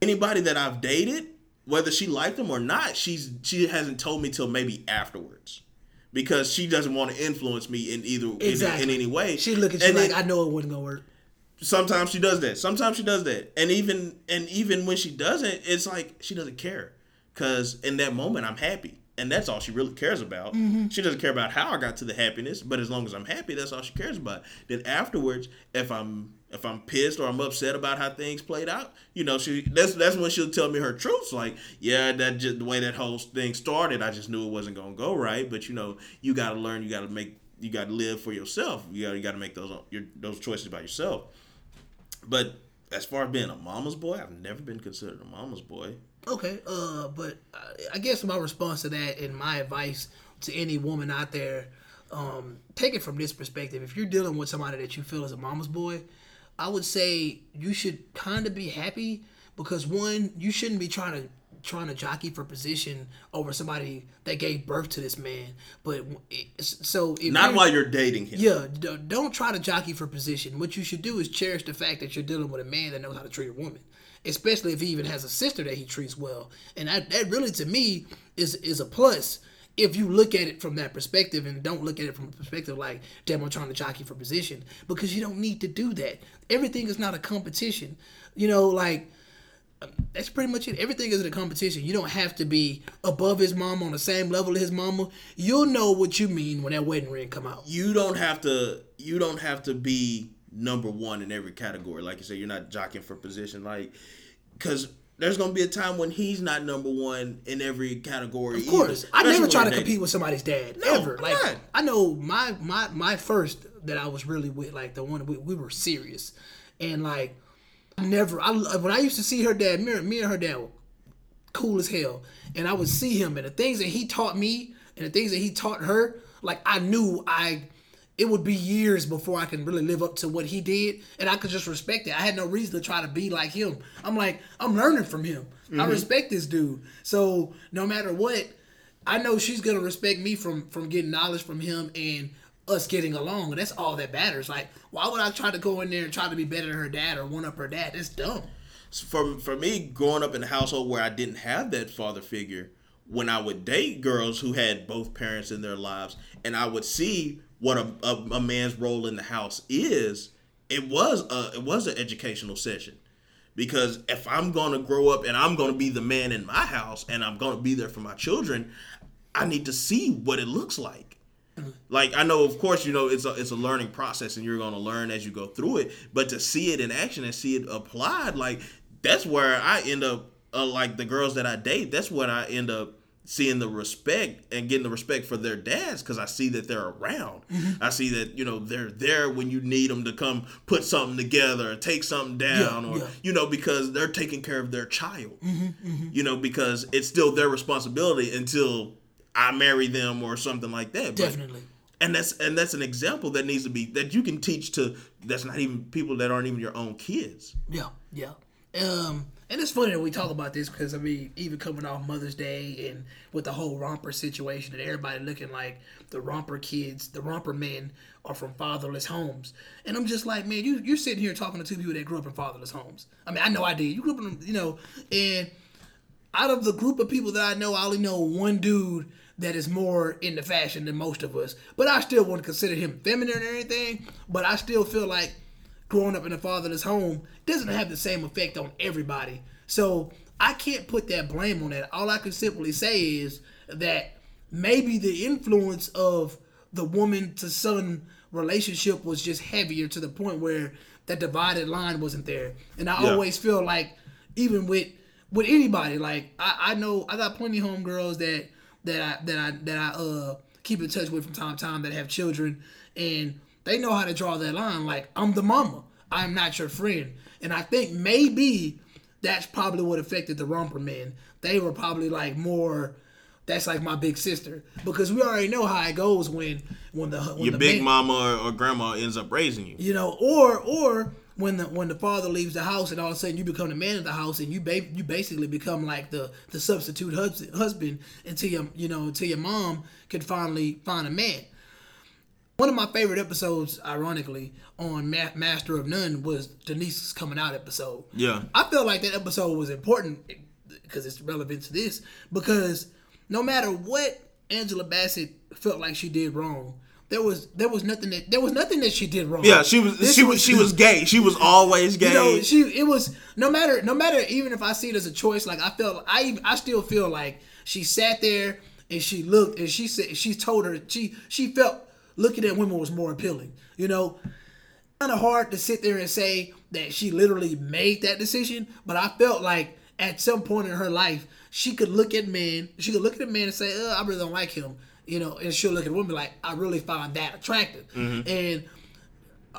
anybody that I've dated, whether she liked them or not, she's she hasn't told me till maybe afterwards. Because she doesn't want to influence me in either in- Exactly. in, any way. She look at you And like, then- I know it wasn't gonna work. Sometimes she does that. Sometimes she does that. And even and even when she doesn't, it's like she doesn't care. Cause in that moment I'm happy. And that's all she really cares about. Mm-hmm. She doesn't care about how I got to the happiness, but as long as I'm happy, that's all she cares about. Then afterwards, if I'm if I'm pissed or I'm upset about how things played out, you know, she that's that's when she'll tell me her truths. Like, yeah, that just the way that whole thing started, I just knew it wasn't gonna go right. But you know, you gotta learn, you gotta make you gotta live for yourself. You gotta you gotta make those your, those choices by yourself. But as far as being a mama's boy, I've never been considered a mama's boy. Okay, uh, but I- guess my response to that and my advice to any woman out there, um, take it from this perspective. If you're dealing with somebody that you feel is a mama's boy, I would say you should kind of be happy because one, you shouldn't be trying to trying to jockey for position over somebody that gave birth to this man. But it- so Not while you're dating him. yeah, don't try to jockey for position. What you should do is cherish the fact that you're dealing with a man that knows how to treat a woman, especially if he even has a sister that he treats well. And that, that really, to me, is is a plus if you look at it from that perspective and don't look at it from a perspective like, damn, I'm trying to jockey for position because you don't need to do that. Everything is not a competition. You know, like that's pretty much it. Everything isn't a competition. You don't have to be above his mama on the same level as his mama. You'll know what you mean when that wedding ring come out. You don't have to. You don't have to be number one in every category. Like you said, you're not jockeying for position. Like, because there's gonna be a time when he's not number one in every category. Of course, I never try to compete with somebody's dad No, ever. I'm Like not. I know my my my first that I was really with, like the one we, we were serious, and like never. I when I used to see her dad, me, me and her dad were cool as hell, and I would see him and the things that he taught me and the things that he taught her. Like I knew I. It would be years before I can really live up to what he did, and I could just respect it. I had no reason to try to be like him. I'm like, I'm learning from him. I mm-hmm. respect this dude. So no matter what, I know she's gonna respect me from from getting knowledge from him and us getting along. That's all that matters. Like, why would I try to go in there and try to be better than her dad or one up her dad? That's dumb. for for me growing up in a household where I didn't have that father figure, when I would date girls who had both parents in their lives, and I would see what a, a, a man's role in the house is, it was a it was an educational session. Because if I'm gonna grow up and I'm gonna be the man in my house and I'm gonna be there for my children, I need to see what it looks like. Like I know, of course, you know it's a it's a learning process, and you're gonna learn as you go through it. But to see it in action and see it applied, like that's where I end up. Uh, like the girls that I date, that's what I end up seeing the respect and getting the respect for their dads because I see that they're around. Mm-hmm. I see that you know they're there when you need them to come put something together or take something down, Yeah, or yeah. you know because they're taking care of their child. Mm-hmm, You know because it's still their responsibility until I marry them or something like that. But- Definitely. and that's and that's an example that needs to be that you can teach to that's not even people that aren't even your own kids. Yeah, yeah. Um, and it's funny that we talk about this because I mean, even coming off Mother's Day and with the whole romper situation and everybody looking like the romper kids, the romper men are from fatherless homes, and I'm just like, man, you you're sitting here talking to two people that grew up in fatherless homes. I mean, I know I did. You grew up in, you know, and out of the group of people that I know, I only know one dude that is more in the fashion than most of us. But I still wouldn't consider him feminine or anything. But I still feel like growing up in a fatherless home doesn't have the same effect on everybody. So I can't put that blame on that. All I can simply say is that maybe the influence of the woman to son relationship was just heavier to the point where that divided line wasn't there. And I Yeah. always feel like even with with anybody, like I, I know I got plenty of homegirls that that I that I that I uh keep in touch with from time to time that have children and they know how to draw that line. Like I'm the mama. I'm not your friend. And I think maybe that's probably what affected the romper men. They were probably like more that's like my big sister because we already know how it goes when when the when Your the big man- mama or, or grandma ends up raising you. you know, or or when the when the father leaves the house and all of a sudden you become the man of the house and you ba- you basically become like the the substitute hus- husband until your you know until your mom can finally find a man. One of my favorite episodes, ironically, on Ma- Master of None was Denise's coming out episode. Yeah. I felt like that episode was important because it's relevant to this. Because no matter what Angela Bassett felt like she did wrong, there was there was nothing that there was nothing that she did wrong. Yeah, she was This she was she was gay. She was always gay. you know, she it was no matter no matter even if I see it as a choice, like I felt I I still feel like she sat there and she looked and she said she told her she she felt looking at women was more appealing. You know, kind of hard to sit there and say that she literally made that decision, but I felt like at some point in her life she could look at men, she could look at a man and say, "I really don't like him," you know, and she'll look at a woman like, "I really find that attractive," mm-hmm. and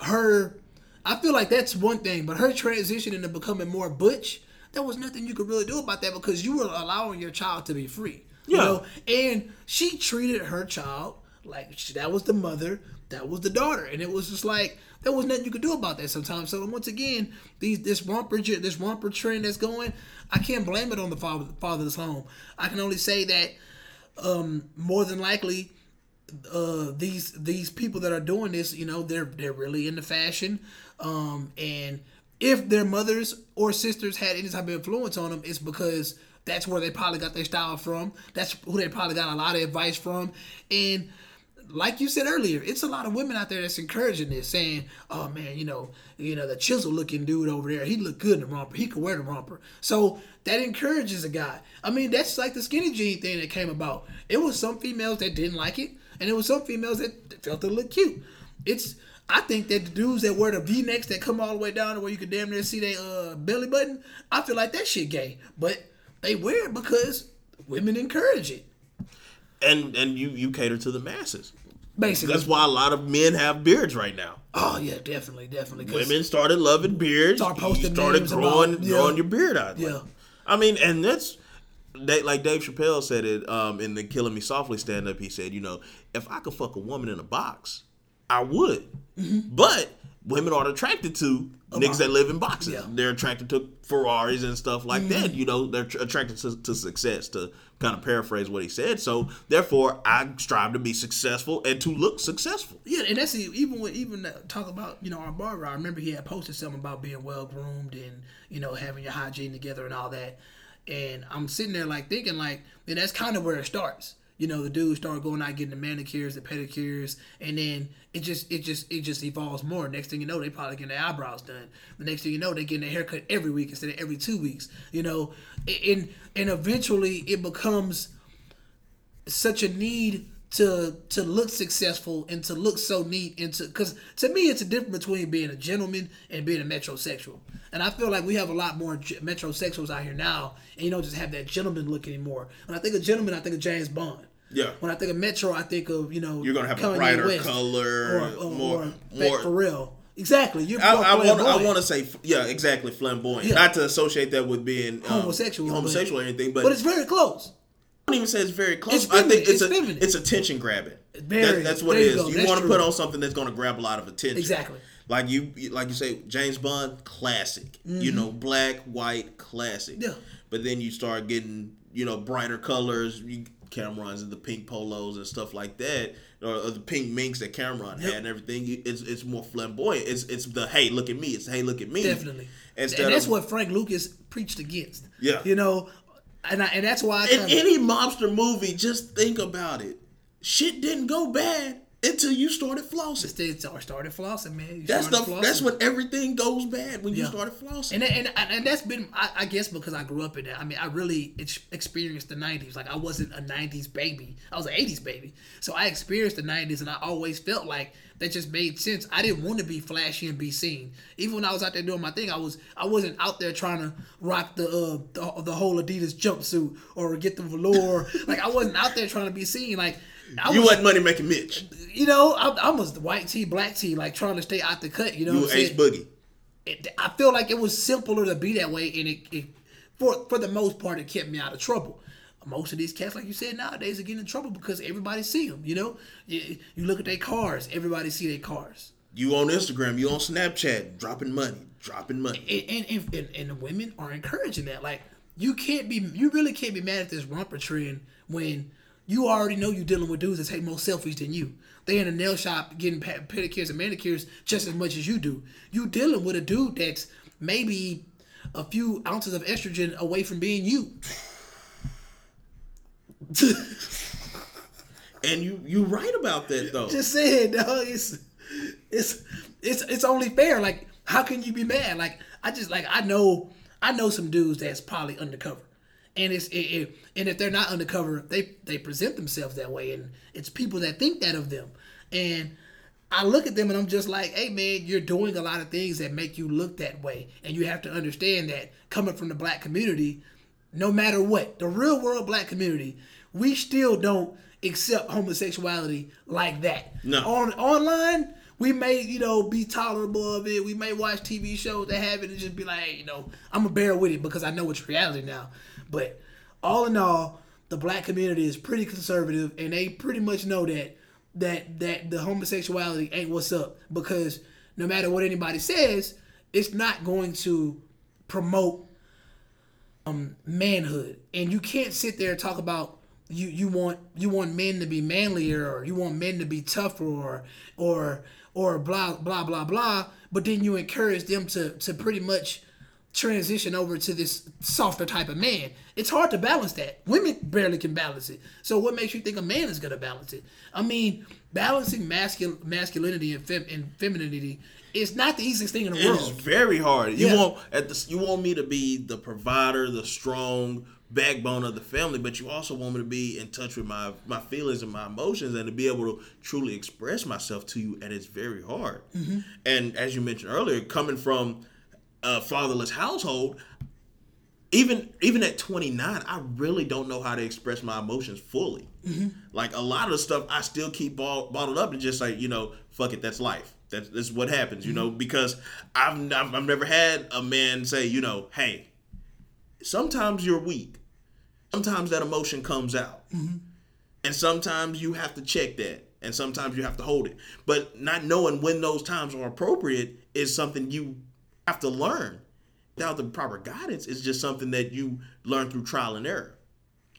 her I feel like that's one thing, but her transition into becoming more butch, there was nothing you could really do about that because you were allowing your child to be free. You Yeah. know? And she treated her child like she, that was the mother, that was the daughter, and it was just like there was nothing you could do about that sometimes. So once again, these this romper this romper trend that's going, I can't blame it on the father father's home. I can only say that um, more than likely uh, these these people that are doing this, you know, they're they're really into fashion, um, and if their mothers or sisters had any type of influence on them, it's because that's where they probably got their style from. That's who they probably got a lot of advice from, and like you said earlier, it's a lot of women out there that's encouraging this, saying, "Oh man, you know, you know, the chisel looking dude over there, he look good in the romper. He could wear the romper." So that encourages a guy. I mean, that's like the skinny jean thing that came about. It was some females that didn't like it, and it was some females that felt it looked cute. It's I think that the dudes that wear the V necks that come all the way down to where you can damn near see their uh, belly button, I feel like that shit gay. But they wear it because women encourage it. And and you you cater to the masses. Basically. That's why a lot of men have beards right now. Oh yeah, definitely, definitely. Women started loving beards. Start posting started growing about- yeah. growing your beard out. Yeah. I mean, and that's they, like Dave Chappelle said it um, in the "Killing Me Softly" stand up. He said, you know, if I could fuck a woman in a box, I would. Mm-hmm. But women aren't attracted to niggas that live in boxes. Yeah. Mm-hmm. They're attracted to Ferraris and stuff like that. You know, they're tr- attracted to, to success. To kind of paraphrase what he said. So therefore, I strive to be successful and to look successful. Yeah, and that's even with even talk about you know our barber. I remember he had posted something about being well groomed and you know having your hygiene together and all that. And I'm sitting there like thinking like, then that's kind of where it starts. You know, the dudes start going out getting the manicures, the pedicures, and then it just it just it just evolves more. Next thing you know, they probably getting their eyebrows done. The next thing you know, they getting their haircut every week instead of every two weeks. You know, and and eventually it becomes such a need to to look successful and to look so neat and to because to me it's a difference between being a gentleman and being a metrosexual and i feel like we have a lot more metrosexuals out here now and you don't just have that gentleman look anymore when i think of gentleman i think of james bond Yeah. when i think of metro i think of you know You're gonna have a brighter West color, or, or, more- or more- for real exactly you're I, I want. I want to say, yeah, exactly, flamboyant. Yeah. Not to associate that with being um, Homosexual, but- homosexual or anything, but, but it's very close I don't even say it's very close. It's I think it's, it's a, feminine. it's attention grabbing. That- that's what There it you You want to put on something that's going to grab a lot of attention. Exactly. Like you, like you say, James Bond, classic. You know, black, white, classic. Mm-hmm. Yeah. But then you start getting, you know, brighter colors. You, Cam'ron's and the pink polos and stuff like that, or, or the pink minks that Cameron Yep. had and everything. It's it's more flamboyant. It's it's the hey, look at me. It's hey, look at me. Definitely. Instead and that's of, what Frank Lucas preached against. Yeah. You know, and I, and that's why I in any mobster movie, just think about it. Shit didn't go bad until you started flossing. Stay- start- started flossing, man. You That's the flossing. that's when everything goes bad when you started flossing. And, and and that's been I, I guess because I grew up in that. I mean, I really ex- experienced the '90s. Like I wasn't a '90s baby. I was an '80s baby. So I experienced the '90s, and I always felt like that just made sense. I didn't want to be flashy and be seen. Even when I was out there doing my thing, I was I wasn't out there trying to rock the uh, the, the whole Adidas jumpsuit or get the velour. <laughs> like I wasn't out there trying to be seen. Like I you was, wasn't money making Mitch. you know, I, I was the white tee, black tee, like trying to stay out the cut. You know, You what were I'm Ace? Boogie. it, I feel like it was simpler to be that way, and it, it for for the most part it kept me out of trouble. Most of these cats, like you said, nowadays are getting in trouble because everybody see them. You know, you, you look at their cars, everybody see their cars, You on Instagram, you on Snapchat, dropping money, dropping money. and and, and and the women are encouraging that. Like you can't be, you really can't be mad at this romper trend when you already know you're dealing with dudes that take more selfies than you. They in a nail shop getting pedicures and manicures just as much as you do. You dealing with a dude that's maybe a few ounces of estrogen away from being you. <laughs> And you you right about that though. Just saying, dog. It's it's it's it's only fair. Like, how can you be mad? Like, I just like I know I know some dudes that's probably undercover, and it's it, it, and if they're not undercover, they they present themselves that way, and it's people that think that of them, and. I look at them and I'm just like, hey man, you're doing a lot of things that make you look that way. And you have to understand that coming from the black community, no matter what, the real world black community, we still don't accept homosexuality like that. No. On online, we may, you know, be tolerable of it. We may watch TV shows that have it and just be like, hey, you know, I'm gonna bear with it because I know it's reality now. But all in all, the black community is pretty conservative and they pretty much know that that that the homosexuality ain't what's up because no matter what anybody says, it's not going to promote um, manhood. And you can't sit there and talk about you you want you want men to be manlier or you want men to be tougher or or or blah blah blah blah, but then you encourage them to to pretty much transition over to this softer type of man. It's hard to balance that. Women barely can balance it. So what makes you think a man is gonna balance it? I mean, balancing mascul- masculinity and, fem- and femininity is not the easiest thing in the It world. It's very hard. You Yeah. want at the you want me to be the provider, the strong backbone of the family, but you also want me to be in touch with my my feelings and my emotions and to be able to truly express myself to you. And it's very hard. Mm-hmm. And as you mentioned earlier, coming from a fatherless household, even even at 29 i really don't know how to express my emotions fully. Mm-hmm. Like a lot of the stuff i still keep ball, bottled up and just like you know fuck it that's life. That's, that's what happens you know mm-hmm. because I've, I've i've never had a man say you know hey sometimes you're weak. Sometimes that emotion comes out. Mm-hmm. And sometimes you have to check that and sometimes you have to hold it. But not knowing when those times are appropriate is something you have to learn. Without the proper guidance it's just something that you learn through trial and error.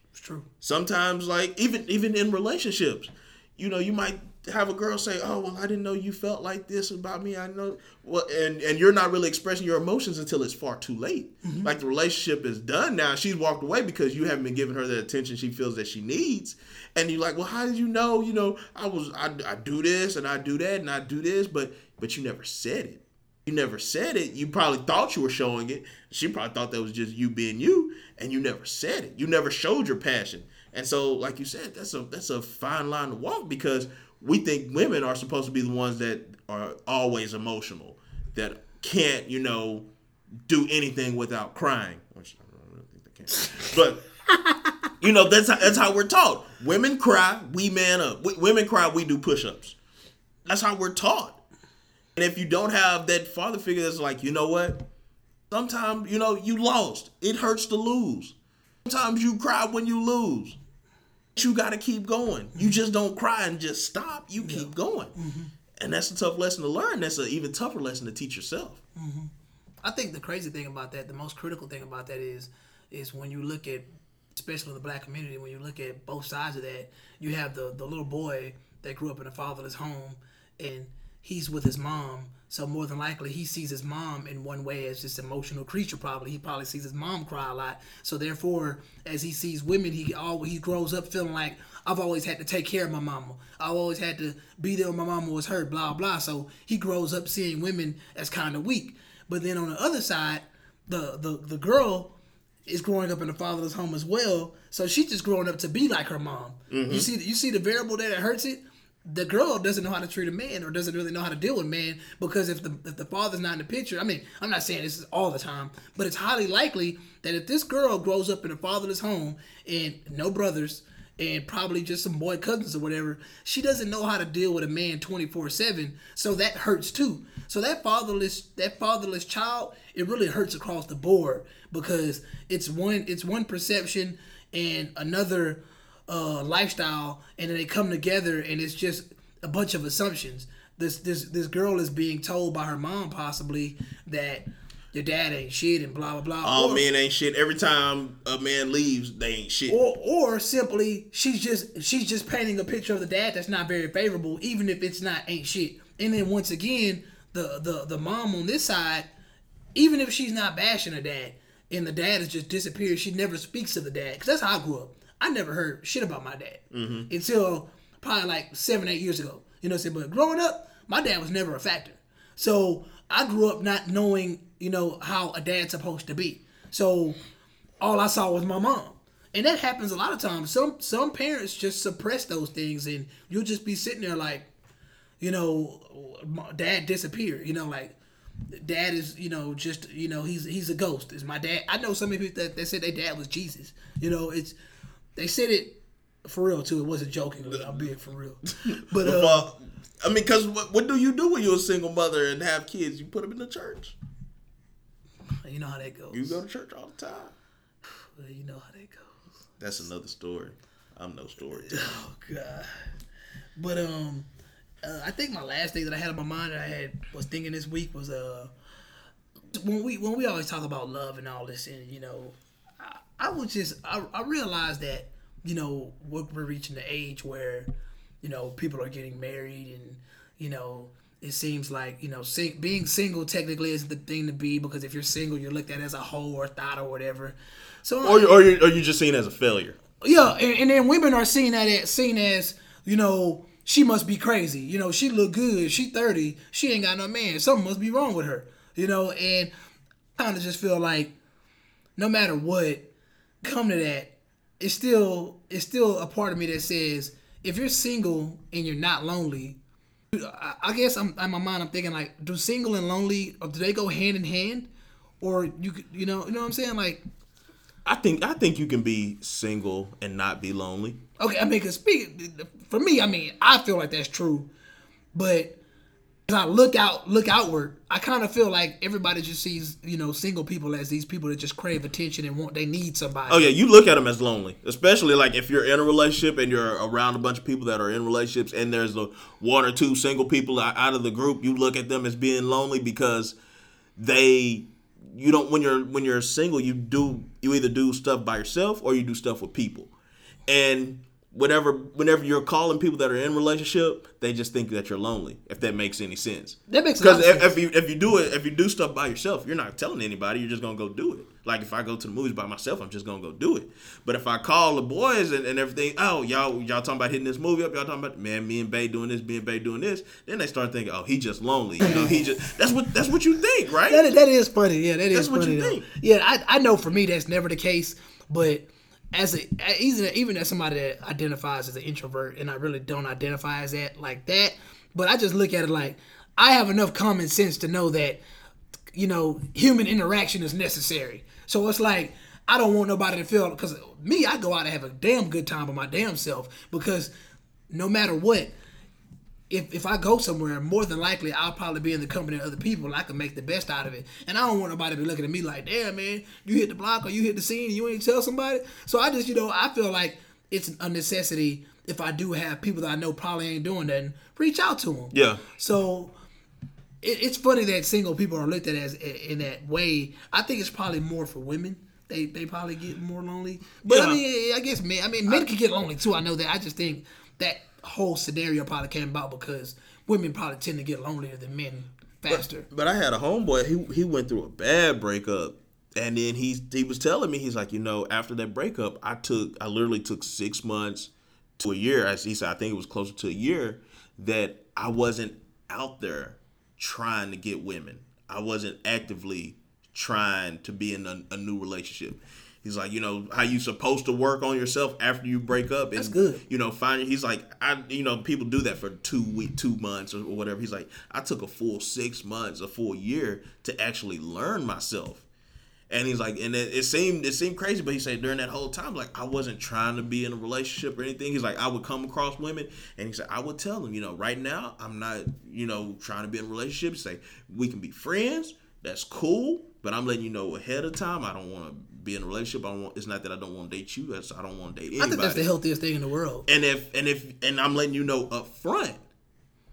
It's true. sometimes like even even in relationships you know you might have a girl say oh well i didn't know you felt like this about me. I know well and and you're not really expressing your emotions until it's far too late. Mm-hmm. Like the relationship is done now. She's walked away because you haven't been giving her the attention she feels that she needs. And you're like well how did you know? You know i was i, I do this and i do that and i do this but but you never said it You never said it. You probably thought you were showing it. She probably thought that was just you being you, and you never said it. You never showed your passion. And so, like you said, that's a that's a fine line to walk because we think women are supposed to be the ones that are always emotional, that can't, you know, do anything without crying. Which I don't think they can. But <laughs> you know, that's how, that's how we're taught. Women cry, we man up. W- women cry, we do push-ups. That's how we're taught. And if you don't have that father figure that's like, you know what? Sometimes, you know, you lost. It hurts to lose. Sometimes you cry when you lose. You got to keep going. You just don't cry and just stop. You keep going. Mm-hmm. And that's a tough lesson to learn. That's an even tougher lesson to teach yourself. Mm-hmm. I think the crazy thing about that, the most critical thing about that is, is when you look at, especially in the black community, when you look at both sides of that, you have the the little boy that grew up in a fatherless home, and he's with his mom. So more than likely, he sees his mom in one way as this emotional creature. Probably he probably sees his mom cry a lot. So therefore, as he sees women, he all he grows up feeling like I've always had to take care of my mama. I've always had to be there when my mama was hurt. Blah blah. So he grows up seeing women as kind of weak. But then on the other side, the the the girl is growing up in a fatherless home as well. So she's just growing up to be like her mom. You mm-hmm. see, you see the variable there that hurts it. The girl doesn't know how to treat a man, or doesn't really know how to deal with man, because if the if the father's not in the picture, I mean, I'm not saying this is all the time, but it's highly likely that if this girl grows up in a fatherless home and no brothers and probably just some boy cousins or whatever, she doesn't know how to deal with a man 24/7, so that hurts too. So that fatherless that fatherless child, it really hurts across the board because it's one it's one perception and another uh, lifestyle, and then they come together, and it's just a bunch of assumptions. This this this girl is being told by her mom possibly that your dad ain't shit and blah blah blah. All Or- men ain't shit. Every time a man leaves, they ain't shit. or or simply she's just she's just painting a picture of the dad that's not very favorable, even if it's not ain't shit. And then once again, the the the mom on this side, even if she's not bashing her dad, and the dad has just disappeared, she never speaks to the dad. Cause that's how I grew up. I never heard shit about my dad until probably like seven eight years ago. You know what I'm saying? But growing up, my dad was never a factor. So I grew up not knowing, you know, how a dad's supposed to be. So all I saw was my mom. And that happens a lot of times. Some some parents just suppress those things and you'll just be sitting there like, you know, dad disappeared, you know, like dad is, you know, just, you know, he's he's a ghost. Is my dad I know some people that, that said their dad was Jesus. You know, it's they said it for real too. It wasn't joking. I'm being for real. <laughs> But uh, Well, I mean, because what, what do you do when you're a single mother and have kids? You put them in the church. you know how that goes. You go to church all the time. Well, you know how that goes. That's another story. I'm no story. <laughs> Oh God. But um, uh, I think my last thing that I had on my mind that I had was thinking this week was uh, when we when we always talk about love and all this, and you know, I, was just I, I realized that you know we're, we're reaching the age where you know people are getting married and you know it seems like you know sing, being single technically is the thing to be because if you're single you're looked at as a hoe or thought or whatever. So or, you- or, you, or you just seen as a failure. yeah, and, and then women are seen as seen as you know she must be crazy. You know she look good. She thirty. She ain't got no man. Something must be wrong with her. You know, and kind of just feel like no matter what, come to that, it's still it's still a part of me that says if you're single and you're not lonely, I, guess I'm in my mind I'm thinking like do single and lonely or do they go hand in hand, or you you know you know what I'm saying? Like I think I think you can be single and not be lonely. Okay, I mean, cause speak for me, I mean, I feel like that's true, but as I look out, look outward, I kind of feel like everybody just sees, you know, single people as these people that just crave attention and want, they need somebody. Oh yeah, you look at them as lonely, especially like if you're in a relationship and you're around a bunch of people that are in relationships, and there's the one or two single people out of the group. You look at them as being lonely because they, you don't when you're when you're single, you do you either do stuff by yourself or you do stuff with people, and whatever whenever you're calling people that are in relationship, they just think that you're lonely. If that makes any sense. That makes because if, if you if you do it if you do stuff by yourself, you're not telling anybody. You're just gonna go do it. Like if I go to the movies by myself, I'm just gonna go do it. But if I call the boys and, and everything, oh y'all y'all talking about hitting this movie up, y'all talking about man, me and Bay doing this, me and Bay doing this, then they start thinking, oh he just lonely. You know, he just that's what that's what you think, right? That, that is funny. Yeah, that is That's what funny you think. Yeah, I, I know for me that's never the case, but as a even even as somebody that identifies as an introvert and I really don't identify as that like that, but I just look at it like I have enough common sense to know that you know human interaction is necessary. So it's like I don't want nobody to feel because me I go out and have a damn good time by my damn self because no matter what if, if I go somewhere, more than likely I'll probably be in the company of other people and I can make the best out of it. And I don't want nobody to be looking at me like, damn man, you hit the block or you hit the scene and you ain't tell somebody. So I just, you know, I feel like it's a necessity if I do have people that I know probably ain't doing nothing, reach out to them. Yeah. So it, it's funny that single people are looked at as in that way. I think it's probably more for women. They, they probably get more lonely. But I mean, I guess men. I mean, men can get lonely too. I know that. I just think that whole scenario probably came about because women probably tend to get lonelier than men faster. But I had a homeboy. He he went through a bad breakup, and then he he was telling me he's like, you know, after that breakup, I took I literally took six months to a year. As he said, I think it was closer to a year that I wasn't out there trying to get women. I wasn't actively trying to be in a, a new relationship. He's like, you know, how you supposed to work on yourself after you break up. And, That's good. You know, find. He's like, I, you know, people do that for two week, two months or whatever. He's like, I took a full six months, a full year to actually learn myself. And he's like, and it, it seemed it seemed crazy, but he said during that whole time, like I wasn't trying to be in a relationship or anything. He's like, I would come across women, and he said I would tell them, you know, right now I'm not, you know, trying to be in a relationship. Say we can be friends, that's cool, but I'm letting you know ahead of time. I don't want to be in a relationship. I don't want. It's not that I don't want to date you. That's I don't want to date anybody. I think that's the healthiest thing in the world. And if and if and I'm letting you know up front,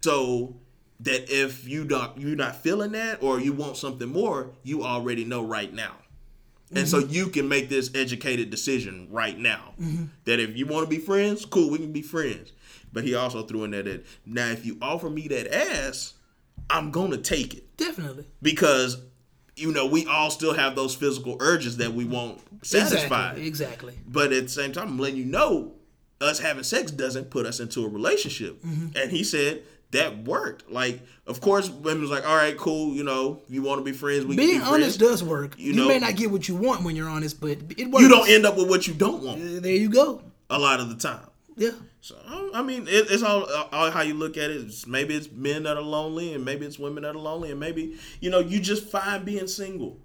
so that if you don't you're not feeling that or you want something more, you already know right now. And so mm-hmm. you can make this educated decision right now. Mm-hmm. That if you want to be friends, cool, we can be friends. But he also threw in there that now if you offer me that ass, I'm gonna take it Definitely. because you know we all still have those physical urges that we want satisfied. Exactly. Exactly. But at the same time, I'm letting you know, us having sex doesn't put us into a relationship. Mm-hmm. And he said that worked. Like, of course, women was like, all right, cool, you know, you want to be friends, we Being can be honest friends. does work. You You, know- may not get what you want when you're honest, but it works. You don't end up with what you don't want Uh, There you go. a lot of the time. Yeah. So I mean, it, it's all, all how you look at it. It's, maybe it's men that are lonely, and maybe it's women that are lonely, and maybe you know you just fine being single.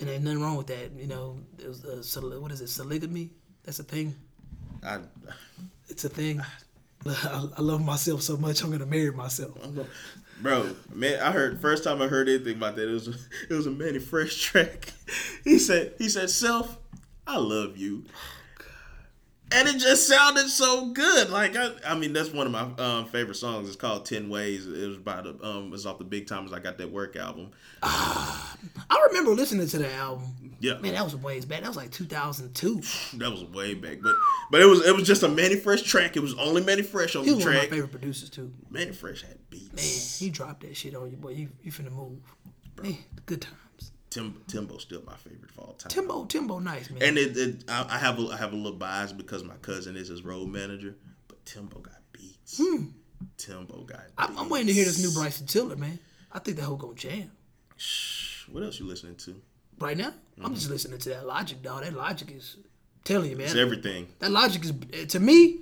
And there's nothing wrong with that. You know, there's uh, sol- what is it? Polygamy. That's a thing. I, It's a thing. I, I love myself so much. I'm gonna marry myself. Bro, man, I heard first time I heard anything about that. It was a, it was a Mannie Fresh track. <laughs> He said he said, "Self, I love you," and it just sounded so good. Like I, I mean, that's one of my um, favorite songs. It's called Ten Ways. It was by the um, it's off the Big Tymers. I got that work album. I remember listening to the album. Yeah. Man, that was ways back. That was like 2002. <sighs> That was way back, but but it was it was just a Mannie Fresh track. It was only Mannie Fresh on He the was one of my favorite producers too. Mannie Fresh had beats. Man, he dropped that shit on you, boy. You you finna move. Man, good times. Tim Timbo's still my favorite of all time. Timbo, Timbo, nice man. And it, it I, I have a I have a little bias because my cousin is his road manager, but Timbo got beats. Hmm. Timbo got. Beats. I'm, I'm waiting to hear this new Bryson Tiller, man. I think that whole gonna jam. What else you listening to? Right now, I'm just mm-hmm. listening to that Logic, dog. That Logic is telling you, man. It's everything. That Logic is eh, to me.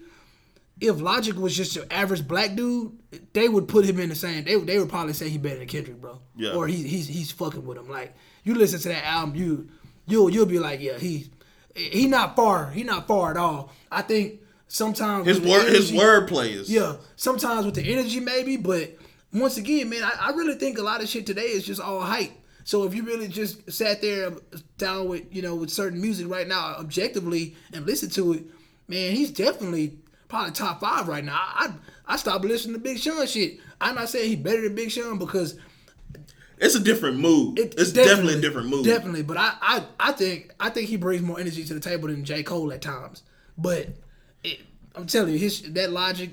If Logic was just your average black dude, they would put him in the same. They, they would probably say he better than Kendrick, bro. Yeah. Or he, he's he's fucking with him. Like you listen to that album, you you'll you'll be like, yeah, he he not far. He not far at all. I think sometimes His word his energy- word plays. Yeah, sometimes with the energy maybe, but once again, man, I, I really think a lot of shit today is just all hype. So if you really just sat there um, down with you know with certain music right now objectively and listen to it, man, he's definitely probably top five right now. I I, I stopped listening to Big Sean shit. I'm not saying he better than Big Sean because It's a different mood. it- it's definitely, a different mood. Definitely, but I, I I think I think he brings more energy to the table than J Cole at times. But it, I'm telling you, his that logic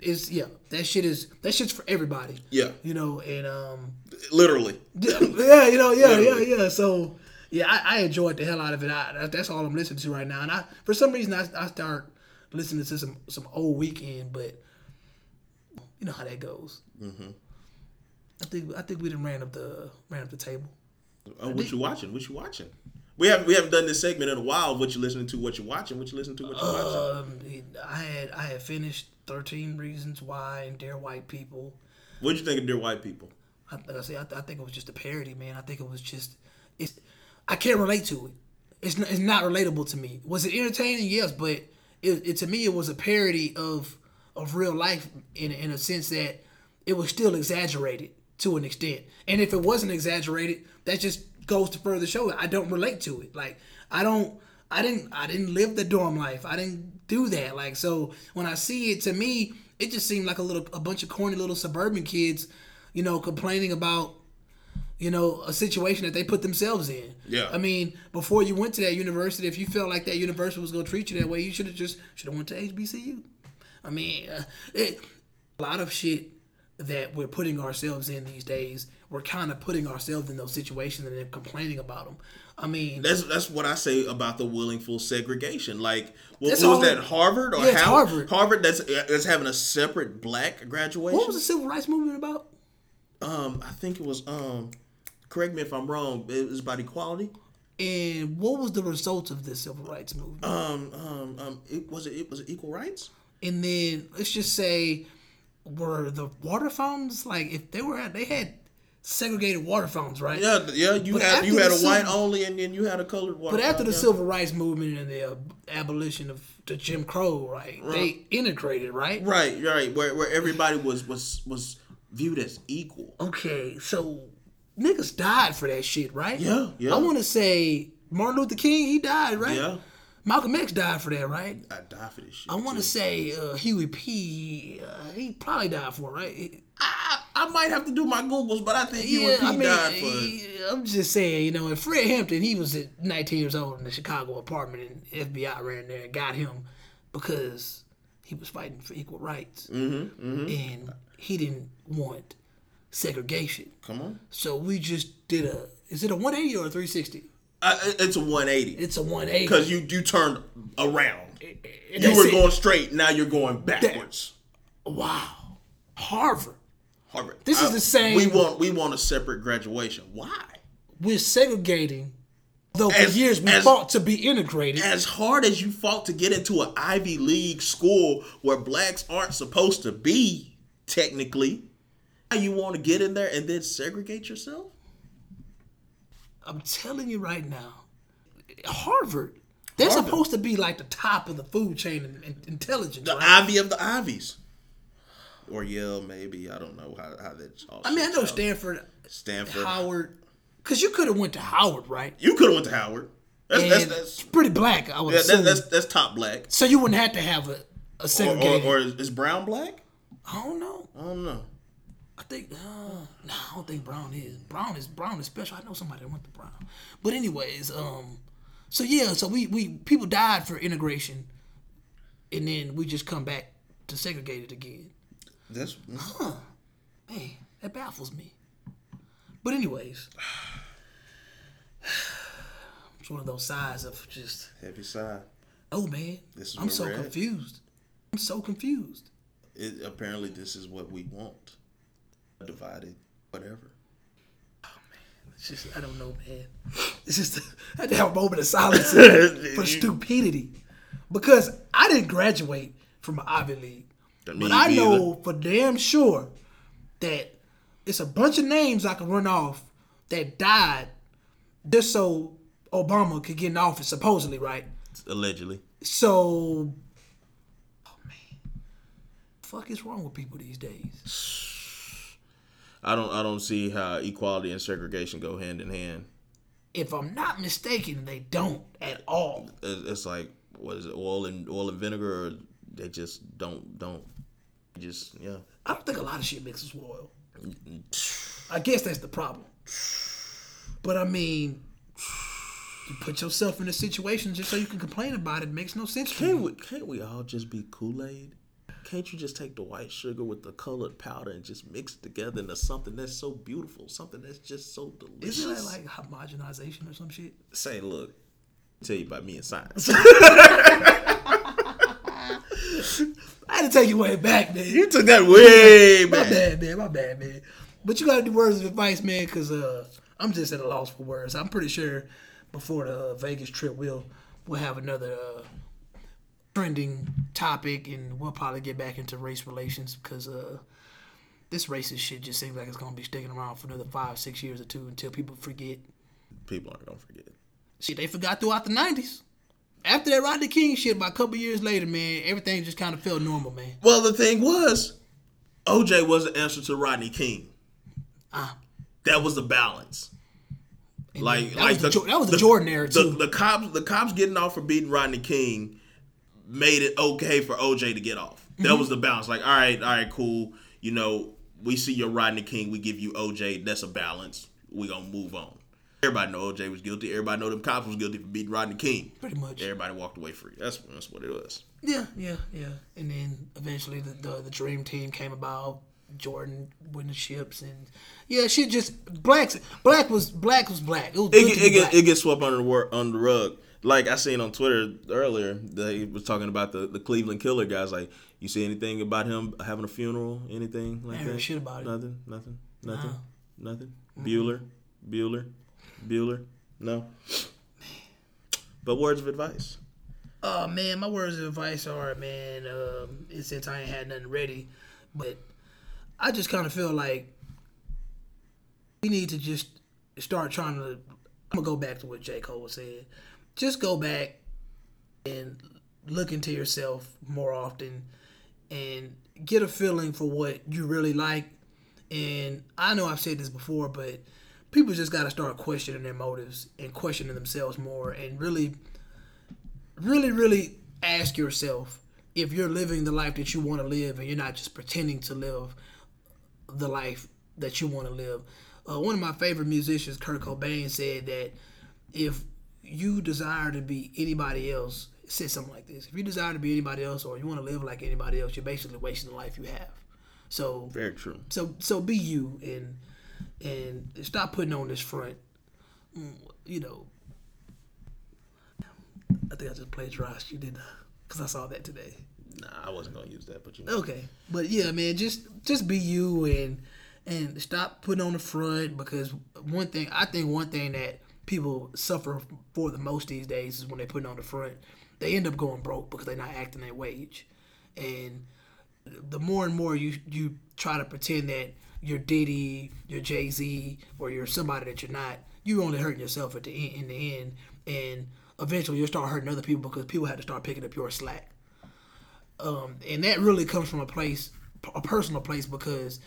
is yeah, that shit is that shit's for everybody. Yeah. You know, and um, Literally. <laughs> yeah, yeah, you know, yeah, yeah, yeah. So yeah, I, I enjoyed the hell out of it. I, that's all I'm listening to right now. And I, for some reason, I, I start listening to some some old Weeknd, but you know how that goes. Mm-hmm. I think I think we done ran up the ran up the table. Oh, what you watching? What you watching? We haven't we haven't done this segment in a while. What you listening to? What you watching? What you listening to? What you watching? Um, I had I had finished Thirteen Reasons Why and Dear White People. What'd you think of Dear White People? I, like I say, I, I think it was just a parody, man. I think it was just it's. I can't relate to it. It's not, it's not relatable to me. Was it entertaining? Yes, but it, it to me it was a parody of of real life in in a sense that it was still exaggerated to an extent. And if it wasn't exaggerated, that just goes to further show. I don't relate to it. Like I don't. I didn't. I didn't live the dorm life. I didn't do that. Like so, when I see it, to me, it just seemed like a little, a bunch of corny little suburban kids, you know, complaining about, you know, a situation that they put themselves in. Yeah. I mean, before you went to that university, if you felt like that university was going to treat you that way, you should have just should have went to HBCU. I mean, uh, it, a lot of shit that we're putting ourselves in these days, we're kind of putting ourselves in those situations and then complaining about them. I mean, That's that's what I say about the willingful segregation. Like, what, what was that? Harvard or Yeah, How- Harvard. Harvard. That's that's having a separate black graduation. what was the civil rights movement about? Um, I think it was. Um, correct me if I'm wrong. It was about equality. And what was the result of this civil rights movement? Um, um, um, it was it, it was it equal rights. and then let's just say were the water fountains like if they were they had segregated water fountains right Yeah, yeah. You But had you had a white only, and then you had a colored one. but after the civil rights movement and the uh, abolition of the jim crow right, they integrated right right, right, where where everybody was was was viewed as equal. okay so niggas died for that shit right Yeah, yeah. i want to say martin luther king he died right Yeah, malcolm x died for that right I die for this shit. i want to say uh, huey p uh, he probably died for it right I, I might have to do my googles, but I think Huey P died for it. I'm just saying, you know, and Fred Hampton, he was at 19 years old in the Chicago apartment, and FBI ran there and got him because he was fighting for equal rights, Mm-hmm, and he didn't want segregation. Come on, So we just did a. Is it a 180 or a 360? I, it's a 180 It's a 180. because you you turned around. And You were it. going straight. Now you're going backwards. Wow, Harvard. Harvard. This is the same- We want we want a separate graduation. Why? We're segregating. Though for years we as- fought to be integrated. As hard as you fought to get into an Ivy League school where blacks aren't supposed to be, technically, now you want to get in there and then segregate yourself? I'm telling you right now, Harvard, they're Harvard. supposed to be like the top of the food chain in, in intelligence. The right? Ivy of the Ivies. Or Yale, maybe. I don't know how, how that all I mean, I know out. Stanford, Stanford. Howard, because you could have went to Howard, right? You could have went to Howard. That's, that's, that's, pretty black, I would yeah, assume. that, that's, that's top black. so you wouldn't have to have a, a Or, or, or is, is Brown black? I don't know. I don't know. I think uh, no, I don't think Brown is. Brown is Brown is special. I know somebody that went to Brown. But anyways, um, so yeah, so we we people died for integration, and then we just come back to segregate it again. That's Man, that baffles me. But anyways, <sighs> it's one of those sides of just heavy side. oh man, This is I'm so at. confused. I'm so confused. It, apparently, this is what we want. Divided, whatever. Oh man, it's just I don't know, man. It's just I had to have a moment of silence <laughs> for stupidity because I didn't graduate from an Ivy League, but I either. know for damn sure that it's a bunch of names I can run off that died just so Obama could get in office, supposedly, right? Allegedly. So, oh man, fuck is wrong with people these days? <sighs> <sighs> <sighs> I don't. I don't see how equality and segregation go hand in hand. If I'm not mistaken, they don't at all. It's, like what is it? Oil and oil and vinegar. Or they just don't don't. Just yeah. I don't think a lot of shit mixes with oil. I guess that's the problem. But I mean, you put yourself in a situation just so you can complain about it. it makes no sense. Can't we, can't we all just be Kool Aid? Can't you just take the white sugar with the colored powder and just mix it together into something that's so beautiful, something that's just so delicious? Isn't that like homogenization or some shit? Say, look, tell you about me and science. <laughs> I had to take you way back, man. you took that way My back. bad, man. My bad, man. But you gotta do words of advice, man, because uh, I'm just at a loss for words. I'm pretty sure before the uh, Vegas trip, we'll we'll have another uh, trending topic, and we'll probably get back into race relations because uh, this racist shit just seems like it's gonna be sticking around for another five, six years or two until people forget. People aren't gonna forget. Shit, they forgot throughout the '90s. After that Rodney King shit, about a couple years later, man, everything just kind of felt normal, man. Well, the thing was, OJ was the answer to Rodney King. Ah. That was the balance. Like, that like was the, Jo- that was the, Jordan era the, too. the cops, the cops getting off for beating Rodney King made it okay for OJ to get off. That Mm-hmm. was the balance. Like, all right, all right, cool. You know, we see your Rodney King, we give you OJ. That's a balance. We gonna move on. Everybody know OJ was guilty. Everybody know them cops was guilty for beating Rodney King. Pretty much. Everybody walked away free. That's that's what it was. Yeah, yeah, yeah. And then eventually the, the the dream team came about. Jordan winning ships and yeah, shit just blacks black was black was black. It was It, good get- to be it, get, black. it gets swept under the under the rug. Like I seen on Twitter earlier, they was talking about the, the Cleveland Killer guys. Like, you see anything about him having a funeral? Anything like I that? shit about it. Nothing. Nothing. Nothing. Nothing. Bueller. Bueller. Bueller. No. But words of advice. Oh man, my words of advice are, man, um, and since I ain't had nothing ready, but I just kind of feel like we need to just start trying to. I'm gonna go back to what J Cole was saying. Just go back and look into yourself more often, and get a feeling for what you really like. And I know I've said this before, but people just got to start questioning their motives and questioning themselves more, and really really, really ask yourself if you're living the life that you want to live and you're not just pretending to live the life that you want to live. Uh, one of my favorite musicians, Kurt Cobain, said that if you desire to be anybody else, say something like this: if you desire to be anybody else or you want to live like anybody else, you're basically wasting the life you have. So Very true. so so be you and and stop putting on this front. Mm, You know, I think I just plagiarized you, did Because I saw that today. Nah, I wasn't gonna use that, but you know. Okay, but yeah, man, just just be you and and stop putting on the front because one thing I think one thing that people suffer for the most these days is when they put it on the front, they end up going broke because they're not acting their wage, and the more and more you you try to pretend that you're Diddy, you're Jay Z, or you're somebody that you're not, you're only hurting yourself at the end, in the end, and eventually you'll start hurting other people because people have to start picking up your slack. Um, and that really comes from a place, a personal place, because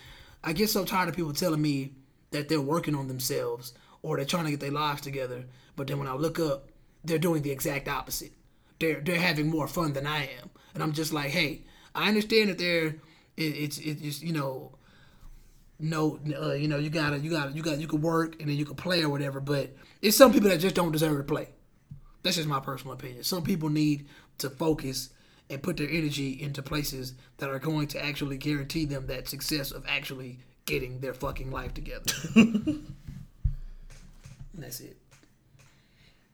I get so tired of people telling me that they're working on themselves or they're trying to get their lives together, but then when I look up, they're doing the exact opposite. They're they're having more fun than I am, and I'm just like, hey, I understand that they're it, it's it's you know. No, uh, you know you gotta, you gotta, you got, you could work and then you could play or whatever. But it's some people that just don't deserve to play. That's just my personal opinion. Some people need to focus and put their energy into places that are going to actually guarantee them that success of actually getting their fucking life together. <laughs> and that's it.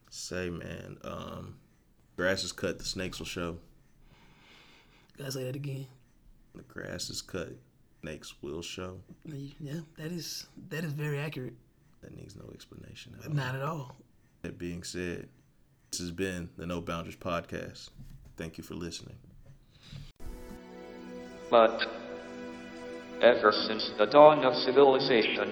Say, man, um, grass is cut, the snakes will show. Gotta say that again. The grass is cut, snakes will show. Yeah, that is that is very accurate. That needs no explanation. At all. Not at all. That being said, this has been the No Boundaries podcast. Thank you for listening. But ever since the dawn of civilization,